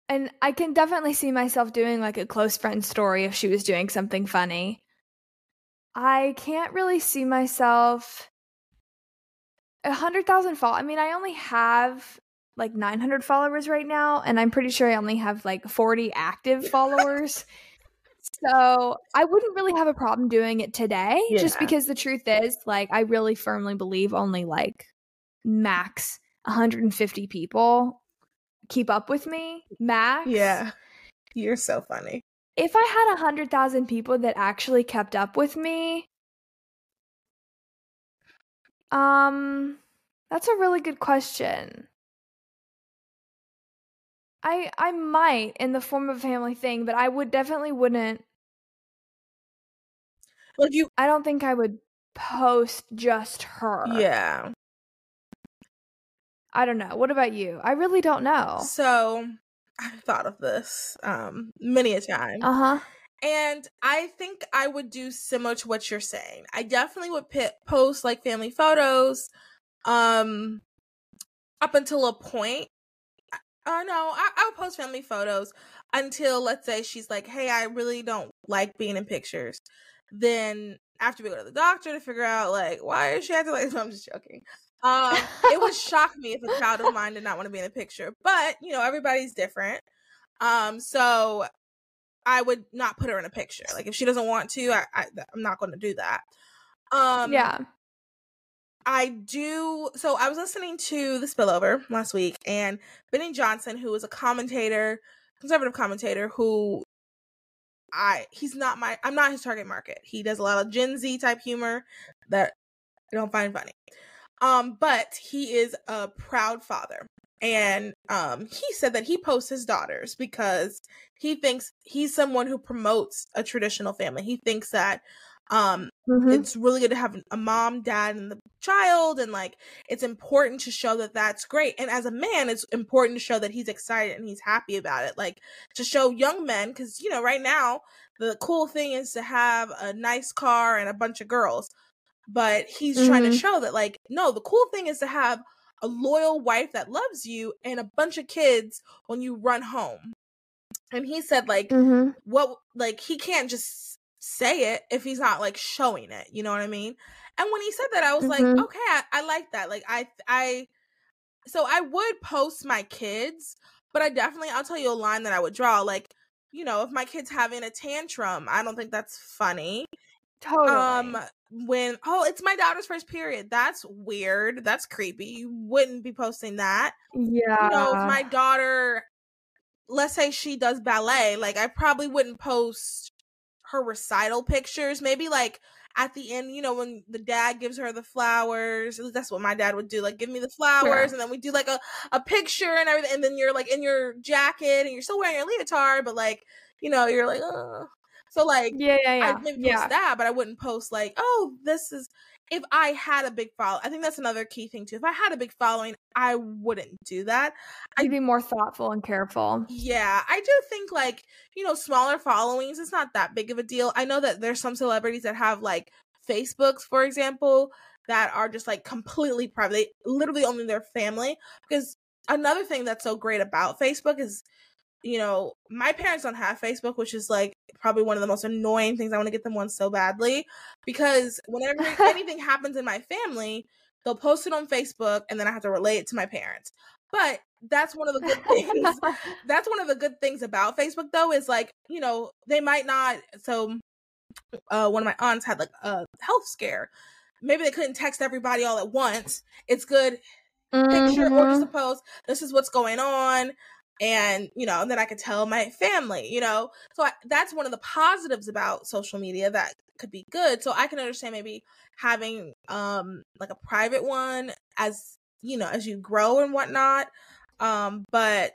Speaker 2: And I can definitely see myself doing like a close friend story if she was doing something funny. I can't really see myself a hundred thousand follow. I mean, I only have like 900 followers right now, and I'm pretty sure I only have like 40 active (laughs) followers. so I wouldn't really have a problem doing it today, yeah. just because the truth is, like, I really firmly believe only like max 150 people keep up with me max.
Speaker 1: Yeah. You're so funny.
Speaker 2: If i had 100000 people that actually kept up with me um that's a really good question. I i might in the form of a family thing but i would definitely wouldn't
Speaker 1: like you
Speaker 2: i don't think i would post just her.
Speaker 1: Yeah
Speaker 2: I don't know. What about you? I really don't know.
Speaker 1: So I've thought of this um many a time.
Speaker 2: Uh-huh.
Speaker 1: And I think I would do similar to what you're saying. I definitely would pit, post like family photos um up until a point. Oh uh, no, I, I would post family photos until let's say she's like, "Hey, I really don't like being in pictures." Then after we go to the doctor to figure out like why is she acting like (laughs) I'm just joking. Um, it would (laughs) shock me if a child of mine did not want to be in a picture, but you know, everybody's different. Um, so I would not put her in a picture. Like if she doesn't want to, I, I am not going to do that. Um,
Speaker 2: yeah.
Speaker 1: I do. So I was listening to the spillover last week, and Benny Johnson, who is a commentator, conservative commentator, who I he's not my I'm not his target market. He does a lot of Gen Z type humor that I don't find funny. Um, but he is a proud father. And um, he said that he posts his daughters because he thinks he's someone who promotes a traditional family. He thinks that um mm-hmm. it's really good to have a mom dad and the child and like it's important to show that that's great and as a man it's important to show that he's excited and he's happy about it like to show young men because you know right now the cool thing is to have a nice car and a bunch of girls but he's mm-hmm. trying to mm-hmm. show that like no the cool thing is to have a loyal wife that loves you and a bunch of kids when you run home and he said like mm-hmm. what like he can't just say it if he's not like showing it you know what i mean and when he said that i was mm-hmm. like okay I, I like that like i i so i would post my kids but i definitely i'll tell you a line that i would draw like you know if my kid's having a tantrum i don't think that's funny
Speaker 2: Totally.
Speaker 1: Um when oh it's my daughter's first period. That's weird. That's creepy. You wouldn't be posting that.
Speaker 2: Yeah.
Speaker 1: You know, if my daughter let's say she does ballet, like I probably wouldn't post her recital pictures, maybe like at the end, you know, when the dad gives her the flowers, that's what my dad would do. Like, give me the flowers, and then we do like a, a picture and everything. And then you're like in your jacket and you're still wearing your leotard, but like, you know, you're like, oh. So like,
Speaker 2: yeah, yeah, yeah.
Speaker 1: I'd maybe post
Speaker 2: yeah.
Speaker 1: that, but I wouldn't post like, oh, this is. If I had a big follow, I think that's another key thing too. If I had a big following, I wouldn't do that.
Speaker 2: I'd be more thoughtful and careful.
Speaker 1: Yeah, I do think like you know smaller followings. It's not that big of a deal. I know that there's some celebrities that have like Facebooks, for example, that are just like completely private. They literally only their family. Because another thing that's so great about Facebook is you know, my parents don't have Facebook, which is like probably one of the most annoying things. I want to get them one so badly because whenever (laughs) anything happens in my family, they'll post it on Facebook and then I have to relay it to my parents. But that's one of the good things. (laughs) that's one of the good things about Facebook though is like, you know, they might not so uh one of my aunts had like a health scare. Maybe they couldn't text everybody all at once. It's good mm-hmm. picture or just a post. This is what's going on and you know and then i could tell my family you know? So I, that's one of the positives about social media that could be good. So i can understand maybe having um like a private one as you know as you grow and whatnot um but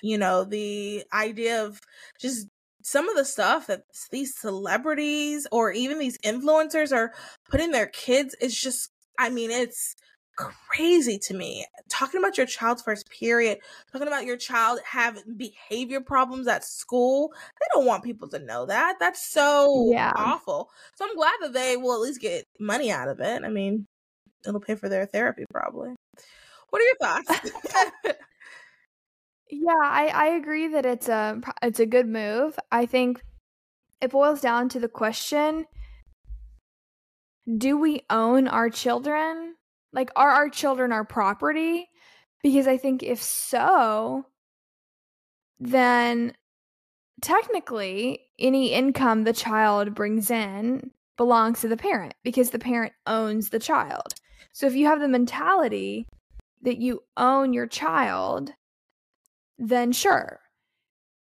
Speaker 1: you know the idea of just some of the stuff that these celebrities or even these influencers are putting their kids is just i mean it's crazy to me. Talking about your child's first period, talking about your child having behavior problems at school. They don't want people to know that. That's so yeah. awful. So I'm glad that they will at least get money out of it. I mean, it'll pay for their therapy probably. What are your thoughts? (laughs)
Speaker 2: yeah, I I agree that it's a it's a good move. I think it boils down to the question do we own our children like, are our children our property? Because I think if so, then technically any income the child brings in belongs to the parent because the parent owns the child. So if you have the mentality that you own your child, then sure.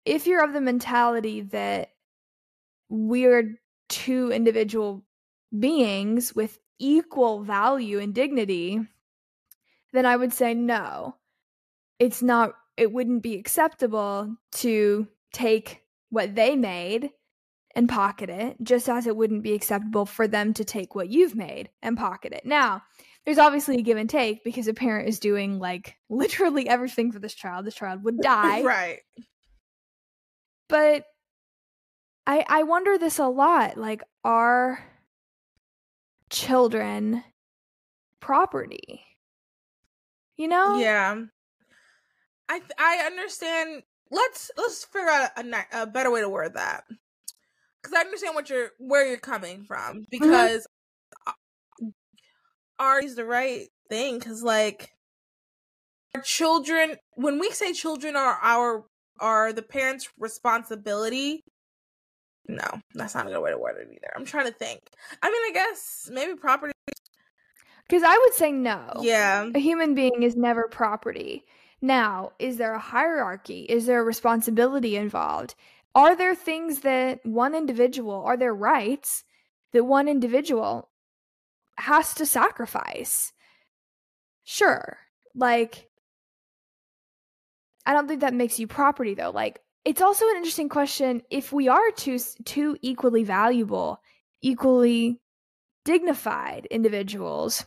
Speaker 2: If you're of the mentality that we're two individual beings with equal value and dignity, then I would say no. It's not, it wouldn't be acceptable to take what they made and pocket it, just as it wouldn't be acceptable for them to take what you've made and pocket it. Now, there's obviously a give and take because a parent is doing like (laughs) literally everything for this child. This child would (laughs) die.
Speaker 1: right.
Speaker 2: But I I wonder this a lot. Like, are children property. You know?
Speaker 1: Yeah. I I understand. Let's let's figure out a, a better way to word that. Cuz I understand what you're where you're coming from mm-hmm. because mm-hmm. art is the right thing cuz like our children when we say children are our are the parents' responsibility, no, that's not a good way to word it either. I'm trying to think. I mean, I guess maybe property.
Speaker 2: Because I would say no.
Speaker 1: Yeah.
Speaker 2: A human being is never property. Now, is there a hierarchy? Is there a responsibility involved? Are there things that one individual, are there rights that one individual has to sacrifice? Sure. Like, I don't think that makes you property though. Like, it's also an interesting question if we are two two equally valuable, equally dignified individuals,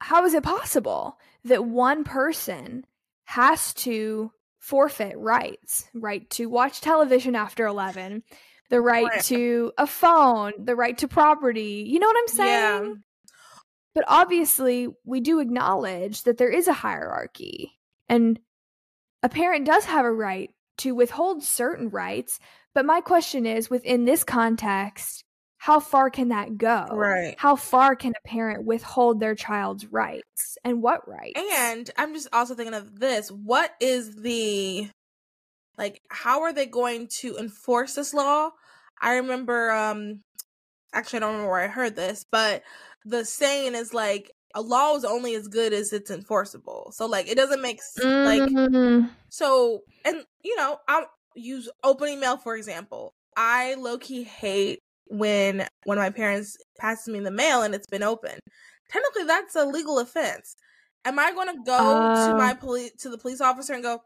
Speaker 2: how is it possible that one person has to forfeit rights, right to watch television after 11, the right to a phone, the right to property. You know what I'm saying? Yeah. But obviously, we do acknowledge that there is a hierarchy. And a parent does have a right to withhold certain rights, but my question is within this context, how far can that go?
Speaker 1: Right.
Speaker 2: How far can a parent withhold their child's rights and what rights?
Speaker 1: And I'm just also thinking of this. What is the like how are they going to enforce this law? I remember um actually I don't remember where I heard this, but the saying is like a law is only as good as it's enforceable. So like it doesn't make mm-hmm. like so and you know I'll use open email for example. I low key hate when when my parents passes me the mail and it's been open. Technically, that's a legal offense. Am I going to go uh, to my police to the police officer and go,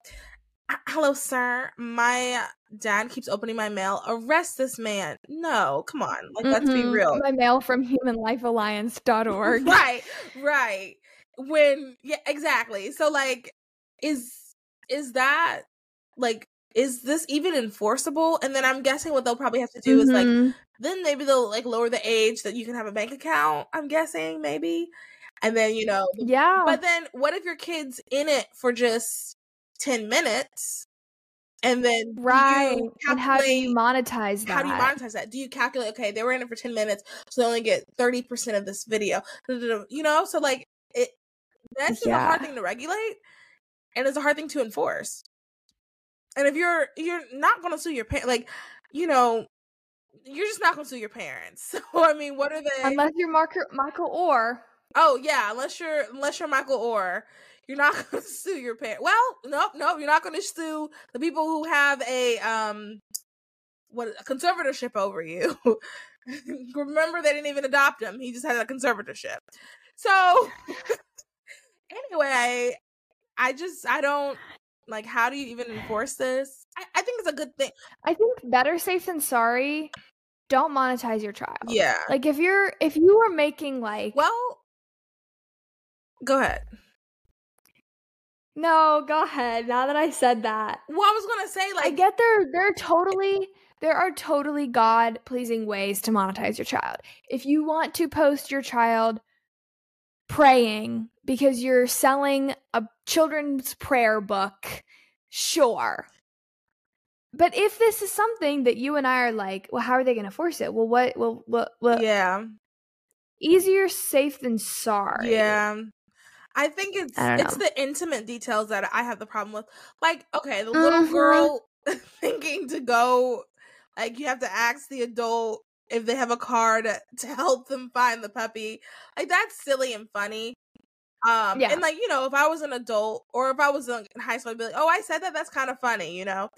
Speaker 1: "Hello, sir. My dad keeps opening my mail. Arrest this man." No, come on. Like mm-hmm. let's be real.
Speaker 2: My mail from humanlifealliance.org. (laughs)
Speaker 1: right. Right. When yeah, exactly. So like is is that like is this even enforceable? And then I'm guessing what they'll probably have to do mm-hmm. is like mm-hmm. then maybe they'll like lower the age that you can have a bank account. I'm guessing maybe, and then you know,
Speaker 2: yeah.
Speaker 1: But then what if your kid's in it for just ten minutes? And then
Speaker 2: right, and how do you monetize that?
Speaker 1: How do you monetize that? Do you calculate? Okay, they were in it for ten minutes, so they only get thirty percent of this video. You know, so like it. That's yeah. a hard thing to regulate, and it's a hard thing to enforce. And if you're you're not going to sue your parents, like you know, you're just not going to sue your parents. (laughs) So I mean, what are they?
Speaker 2: Unless you're Marco, Michael Oher.
Speaker 1: Oh yeah, unless you're unless you're Michael Oher, you're not (laughs) going to sue your parents. Well, nope, nope, you're not going to sue the people who have a um what a conservatorship over you. (laughs) Remember, they didn't even adopt him; he just had a conservatorship. So (laughs) anyway, I just I don't like, how do you even enforce this? I, I think it's a good thing.
Speaker 2: I think better safe than sorry. Don't monetize your child.
Speaker 1: Yeah.
Speaker 2: Like if you're if you are making like
Speaker 1: well, go ahead.
Speaker 2: No, go ahead. Now that I said that.
Speaker 1: Well, I was gonna say like
Speaker 2: I get there there are totally there are totally God pleasing ways to monetize your child. If you want to post your child praying because you're selling a children's prayer book, sure. But if this is something that you and I are like, well, how are they going to force it? Well, what, well, what, what?
Speaker 1: Yeah.
Speaker 2: Easier safe than sorry.
Speaker 1: Yeah. I think it's I it's the intimate details that I have the problem with. Like, okay, the little mm-hmm. girl (laughs) thinking to go, like, you have to ask the adult if they have a card to help them find the puppy. Like, that's silly and funny. Um, yeah. and like, you know, if I was an adult or if I was in high school, I'd be like, oh, I said that. That's kind of funny, you know?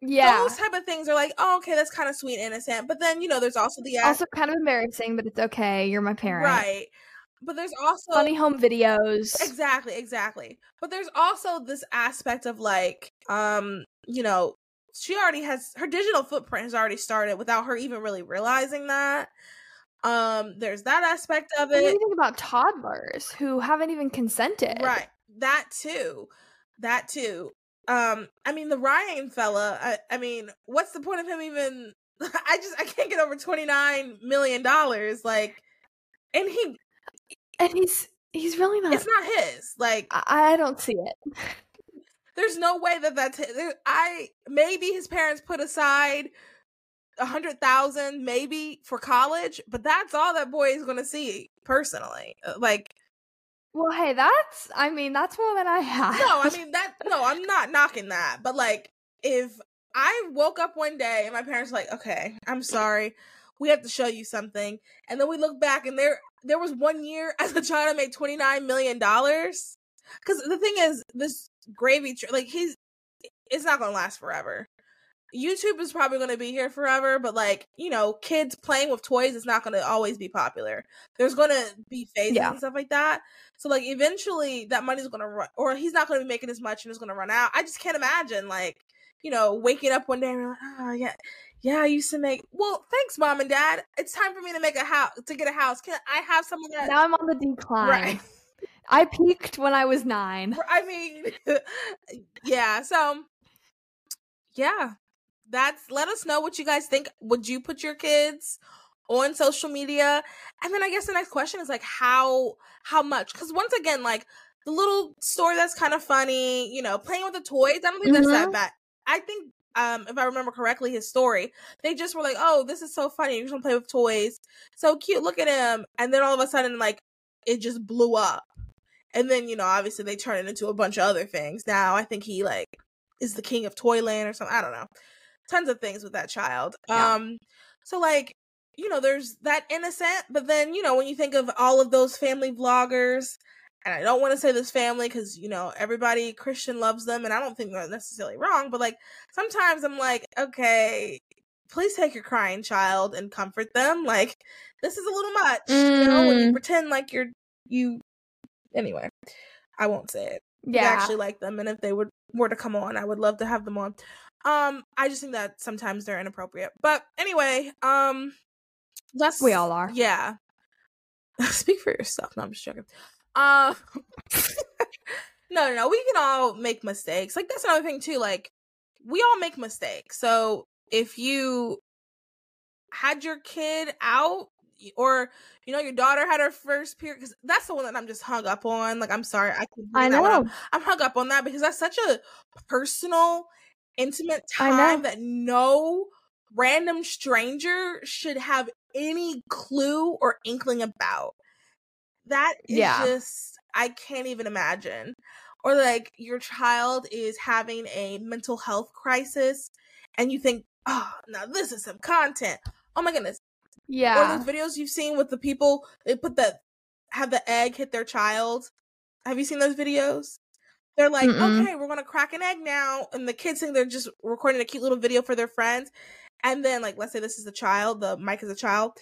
Speaker 2: Yeah.
Speaker 1: Those type of things are like, oh, okay, that's kind of sweet, innocent. But then, you know, there's also the
Speaker 2: also kind of embarrassing, but it's okay. You're my parent,
Speaker 1: right? But there's also
Speaker 2: funny home videos.
Speaker 1: Exactly, exactly. But there's also this aspect of like, um, you know, she already has her digital footprint has already started without her even really realizing that. Um, there's that aspect of it. What
Speaker 2: do you think about toddlers who haven't even consented?
Speaker 1: Right. That too. That too. Um, I mean the Ryan fella, I, I mean, what's the point of him even (laughs) I just I can't get over twenty nine million dollars. Like and he
Speaker 2: and he's he's really not
Speaker 1: it's not his. Like
Speaker 2: I, I don't see it.
Speaker 1: There's no way that that's his. I maybe his parents put aside a hundred thousand maybe for college, but that's all that boy is gonna see personally. Uh, like,
Speaker 2: well, hey, that's I mean that's more than I have.
Speaker 1: No, I mean that. No, I'm not knocking that, but like if I woke up one day and my parents were like, okay, I'm sorry, we have to show you something, and then we look back and there there was one year (laughs) as a child I made twenty nine million dollars. Because the thing is, this gravy, like he's, it's not gonna last forever. YouTube is probably going to be here forever, but like, you know, kids playing with toys is not going to always be popular. There's going to be phases yeah. and stuff like that. So like eventually that money's going to run or he's not going to be making as much and it's going to run out. I just can't imagine like, you know, waking up one day and like, oh yeah, yeah, I used to make. Well, thanks, mom and dad. It's time for me to make a house to get a house. Can I have some of that?
Speaker 2: Now I'm on the decline. Right. I peaked when I was nine.
Speaker 1: I mean, (laughs) yeah. So, yeah, that's let us know what you guys think. Would you put your kids on social media? And then I guess the next question is like how how much? Because once again, like the little story that's kind of funny, you know, playing with the toys. I don't think mm-hmm. that's that bad. I think um if I remember correctly his story, they just were like, Oh, this is so funny, you just wanna play with toys. So cute, look at him. And then all of a sudden like it just blew up. And then, you know, obviously they turn it into a bunch of other things. Now I think he like is the king of Toyland or something. I don't know tons of things with that child. Yeah. Um, so like, you know, there's that innocent, but then you know when you think of all of those family vloggers, and I don't want to say this family because you know everybody Christian loves them, and I don't think they're necessarily wrong, but like sometimes I'm like, okay, please take your crying child and comfort them. Like this is a little much, mm. you know, when you mm. pretend like you're you. Anyway, I won't say it. Yeah, I actually like them, and if they would were to come on, I would love to have them on. Um, I just think that sometimes they're inappropriate. But anyway, um,
Speaker 2: that's we all are.
Speaker 1: Yeah. (laughs) Speak for yourself. No, I'm just joking. Uh, (laughs) no, no, no. We can all make mistakes. Like that's another thing too. Like we all make mistakes. So if you had your kid out or you know your daughter had her first period because that's the one that i'm just hung up on like i'm sorry i
Speaker 2: i know
Speaker 1: I'm hung up on that because that's such a personal intimate time that no random stranger should have any clue or inkling about that is yeah. just i can't even imagine or like your child is having a mental health crisis and you think oh now this is some content oh my goodness
Speaker 2: yeah.
Speaker 1: Or those videos you've seen with the people they put the have the egg hit their child. Have you seen those videos? They're like, Mm-mm. okay, we're gonna crack an egg now, and the kids think they're just recording a cute little video for their friends, and then like, let's say this is a child, the mic is a child,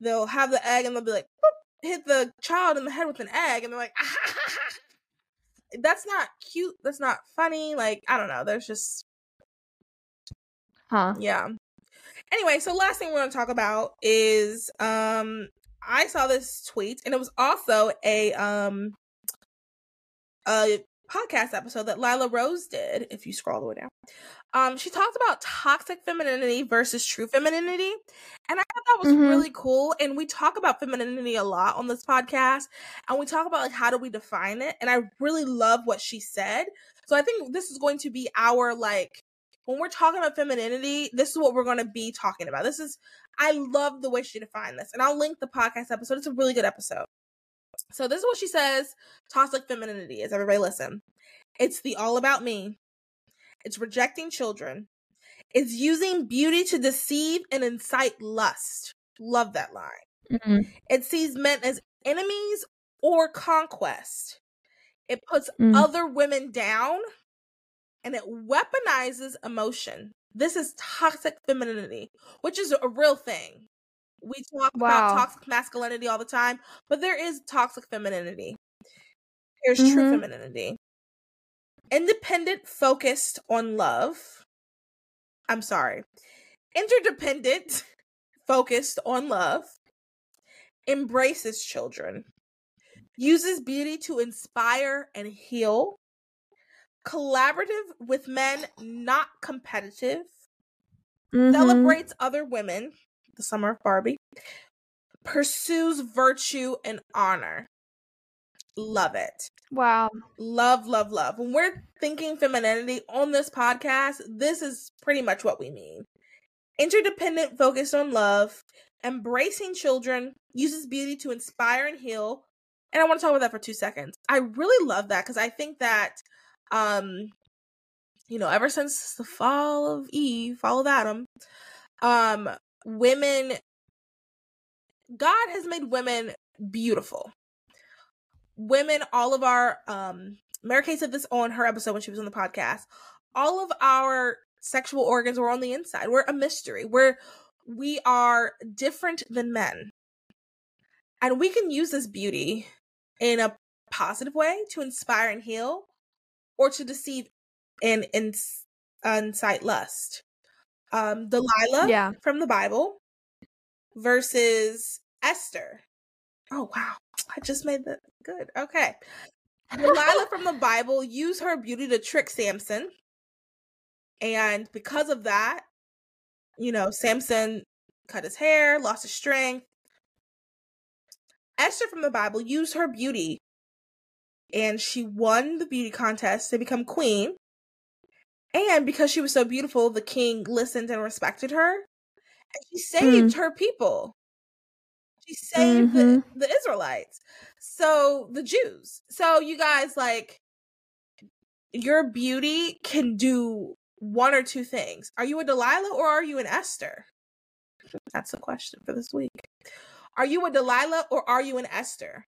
Speaker 1: they'll have the egg and they'll be like, hit the child in the head with an egg, and they're like, (laughs) that's not cute, that's not funny. Like, I don't know, there's just,
Speaker 2: huh?
Speaker 1: Yeah. Anyway, so last thing we're going to talk about is um I saw this tweet and it was also a um a podcast episode that Lila Rose did if you scroll all the way down. Um she talked about toxic femininity versus true femininity and I thought that was mm-hmm. really cool and we talk about femininity a lot on this podcast and we talk about like how do we define it and I really love what she said. So I think this is going to be our like when we're talking about femininity, this is what we're going to be talking about. This is, I love the way she defined this. And I'll link the podcast episode. It's a really good episode. So, this is what she says toxic femininity is. Everybody listen. It's the all about me, it's rejecting children, it's using beauty to deceive and incite lust. Love that line. Mm-hmm. It sees men as enemies or conquest. It puts mm. other women down and it weaponizes emotion. This is toxic femininity, which is a real thing. We talk wow. about toxic masculinity all the time, but there is toxic femininity. There's mm-hmm. true femininity. Independent, focused on love. I'm sorry. Interdependent, (laughs) focused on love. Embraces children. Uses beauty to inspire and heal collaborative with men, not competitive, mm-hmm. celebrates other women, the summer of Barbie, pursues virtue and honor. Love it.
Speaker 2: Wow.
Speaker 1: Love, love, love. When we're thinking femininity on this podcast, this is pretty much what we mean. Interdependent, focused on love, embracing children, uses beauty to inspire and heal. And I want to talk about that for two seconds. I really love that because I think that um you know ever since the fall of eve fall of adam um women god has made women beautiful. Women all of our um mary kay said this on her episode when she was on the podcast all of our sexual organs were on the inside. We're a mystery. We're we are different than men. And we can use this beauty in a positive way to inspire and heal or to deceive and, and incite lust. Um, Delilah
Speaker 2: yeah.
Speaker 1: from the Bible versus Esther. Oh wow, I just made that good. Okay. Delilah from the Bible used her beauty to trick Samson. And because of that, you know, Samson cut his hair, lost his strength. Esther from the Bible used her beauty and she won the beauty contest to become queen. And because she was so beautiful, the king listened and respected her. And she saved mm. her people. She saved mm-hmm. the, the Israelites. So the Jews. So you guys like your beauty can do one or two things. Are you a Delilah or are you an Esther? That's the question for this week. Are you a Delilah or are you an Esther?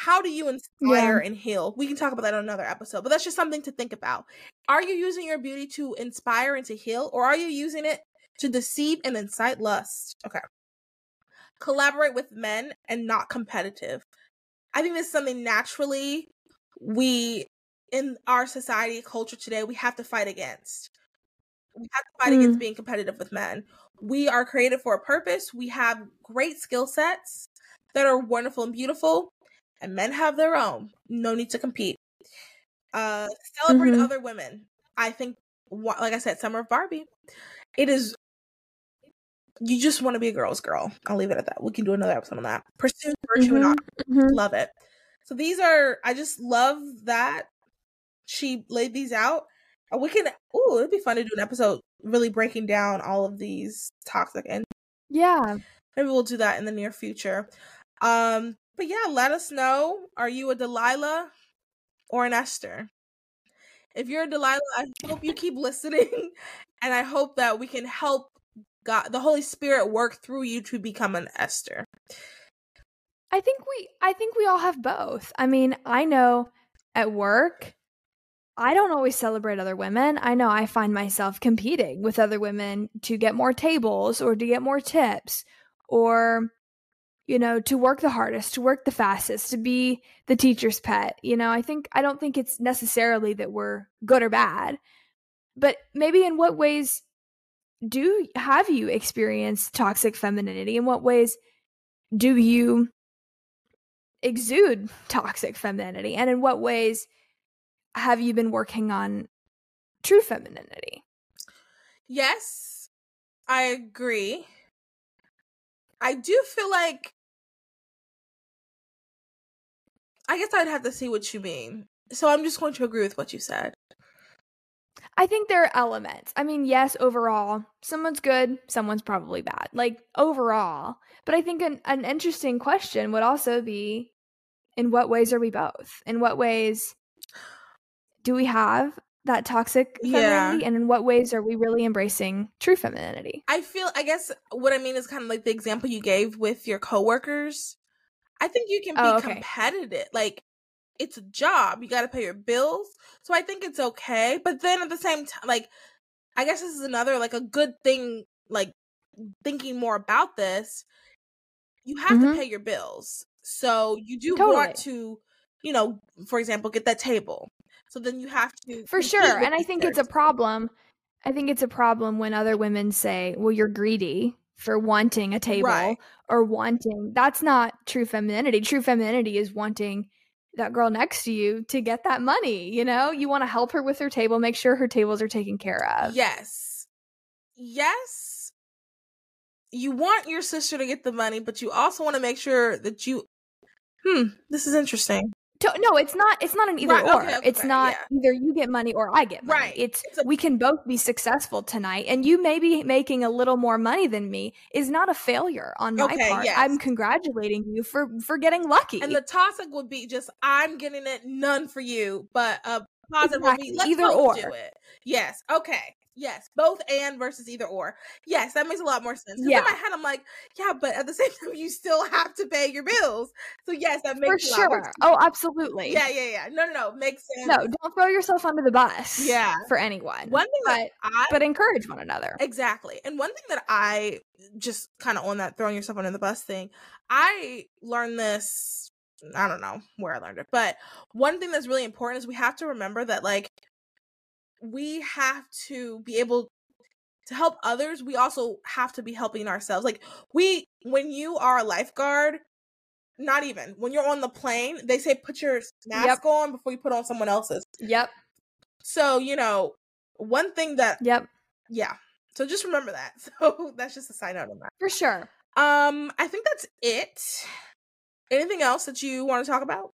Speaker 1: How do you inspire yeah. and heal? We can talk about that on another episode, but that's just something to think about. Are you using your beauty to inspire and to heal, or are you using it to deceive and incite lust. Okay. Collaborate with men and not competitive. I think this is something naturally we in our society culture today we have to fight against. We have to fight mm. against being competitive with men. We are created for a purpose. We have great skill sets that are wonderful and beautiful, and men have their own. No need to compete. Uh, celebrate mm-hmm. other women. I think, like I said, Summer of Barbie. It is. You just want to be a girl's girl. I'll leave it at that. We can do another episode on that. Pursue virtue mm-hmm. and mm-hmm. love it. So these are. I just love that she laid these out. We can. Oh, it'd be fun to do an episode really breaking down all of these toxic and.
Speaker 2: Yeah.
Speaker 1: Maybe we'll do that in the near future. Um, but yeah, let us know. Are you a Delilah or an Esther? If you're a Delilah, I hope you keep listening, (laughs) and I hope that we can help God, the Holy Spirit, work through you to become an Esther.
Speaker 2: I think we, I think we all have both. I mean, I know at work, I don't always celebrate other women. I know I find myself competing with other women to get more tables or to get more tips or you know, to work the hardest, to work the fastest, to be the teacher's pet. You know, I think, I don't think it's necessarily that we're good or bad, but maybe in what ways do have you experienced toxic femininity? In what ways do you exude toxic femininity? And in what ways have you been working on true femininity?
Speaker 1: Yes, I agree. I do feel like I guess I'd have to see what you mean. So I'm just going to agree with what you said.
Speaker 2: I think there are elements. I mean, yes, overall, someone's good, someone's probably bad. Like overall. But I think an, an interesting question would also be in what ways are we both? In what ways do we have that toxic femininity yeah. and in what ways are we really embracing true femininity?
Speaker 1: I feel I guess what I mean is kind of like the example you gave with your coworkers I think you can be oh, okay. competitive. Like it's a job. You got to pay your bills. So I think it's okay. But then at the same time like I guess this is another like a good thing like thinking more about this. You have mm-hmm. to pay your bills. So you do totally. want to, you know, for example, get that table. So then you have to
Speaker 2: For sure. And I think it's a problem. I think it's a problem when other women say, "Well, you're greedy." For wanting a table right. or wanting that's not true femininity. True femininity is wanting that girl next to you to get that money, you know? You want to help her with her table, make sure her tables are taken care of.
Speaker 1: Yes. Yes. You want your sister to get the money, but you also want to make sure that you Hmm, this is interesting
Speaker 2: no, it's not. It's not an either right, or. Okay, okay, it's not yeah. either you get money or I get money. Right. It's, it's a- we can both be successful tonight, and you may be making a little more money than me is not a failure on my okay, part. Yes. I'm congratulating you for for getting lucky.
Speaker 1: And the toxic would be just I'm getting it, none for you, but a positive exactly. would be either or. Do it. Yes. Okay. Yes, both and versus either or. Yes, that makes a lot more sense. Yeah. In my head, I'm like, yeah, but at the (laughs) same time, you still have to pay your bills. So yes, that makes sense.
Speaker 2: for sure. Oh, absolutely.
Speaker 1: Yeah, yeah, yeah. No, no, no, makes sense.
Speaker 2: No, don't throw yourself under the bus.
Speaker 1: Yeah,
Speaker 2: for anyone.
Speaker 1: One thing
Speaker 2: but,
Speaker 1: that I,
Speaker 2: but encourage one another.
Speaker 1: Exactly. And one thing that I just kind of on that throwing yourself under the bus thing, I learned this. I don't know where I learned it, but one thing that's really important is we have to remember that like we have to be able to help others we also have to be helping ourselves like we when you are a lifeguard not even when you're on the plane they say put your mask yep. on before you put on someone else's.
Speaker 2: Yep.
Speaker 1: So you know one thing that
Speaker 2: yep.
Speaker 1: Yeah so just remember that (laughs) so that's just a side note on that.
Speaker 2: For sure.
Speaker 1: Um i think that's it. Anything else that you want to talk about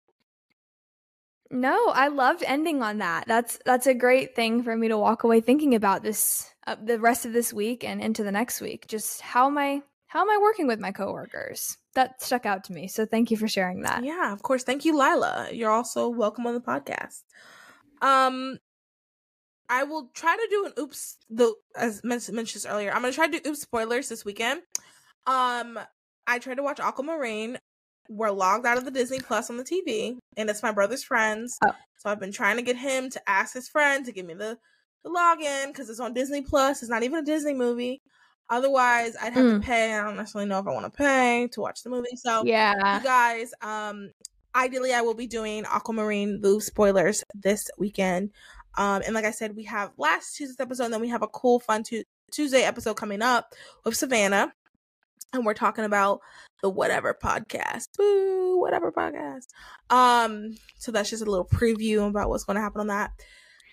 Speaker 2: no, I loved ending on that. That's that's a great thing for me to walk away thinking about this uh, the rest of this week and into the next week. Just how am I how am I working with my coworkers? That stuck out to me. So thank you for sharing that.
Speaker 1: Yeah, of course. Thank you, Lila. You're also welcome on the podcast. Um I will try to do an oops the as mentioned earlier. I'm gonna try to do oops spoilers this weekend. Um I tried to watch Aquamarine we're logged out of the Disney Plus on the TV, and it's my brother's friends. Oh. So I've been trying to get him to ask his friend to give me the, the login because it's on Disney Plus. It's not even a Disney movie. Otherwise, I'd have mm. to pay. I don't necessarily know if I want to pay to watch the movie. So,
Speaker 2: yeah,
Speaker 1: you guys, um, ideally, I will be doing Aquamarine Louvre spoilers this weekend. Um, and like I said, we have last Tuesday's episode, and then we have a cool, fun tu- Tuesday episode coming up with Savannah, and we're talking about the whatever podcast. Boo, whatever podcast. Um, so that's just a little preview about what's going to happen on that.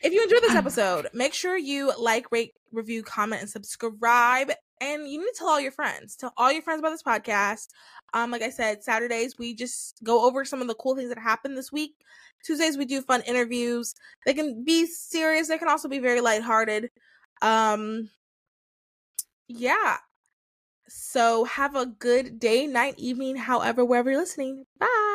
Speaker 1: If you enjoyed this episode, make sure you like, rate, review, comment, and subscribe. And you need to tell all your friends. Tell all your friends about this podcast. Um, like I said, Saturdays we just go over some of the cool things that happened this week. Tuesdays we do fun interviews. They can be serious. They can also be very lighthearted. Um, yeah. So have a good day, night, evening, however, wherever you're listening. Bye.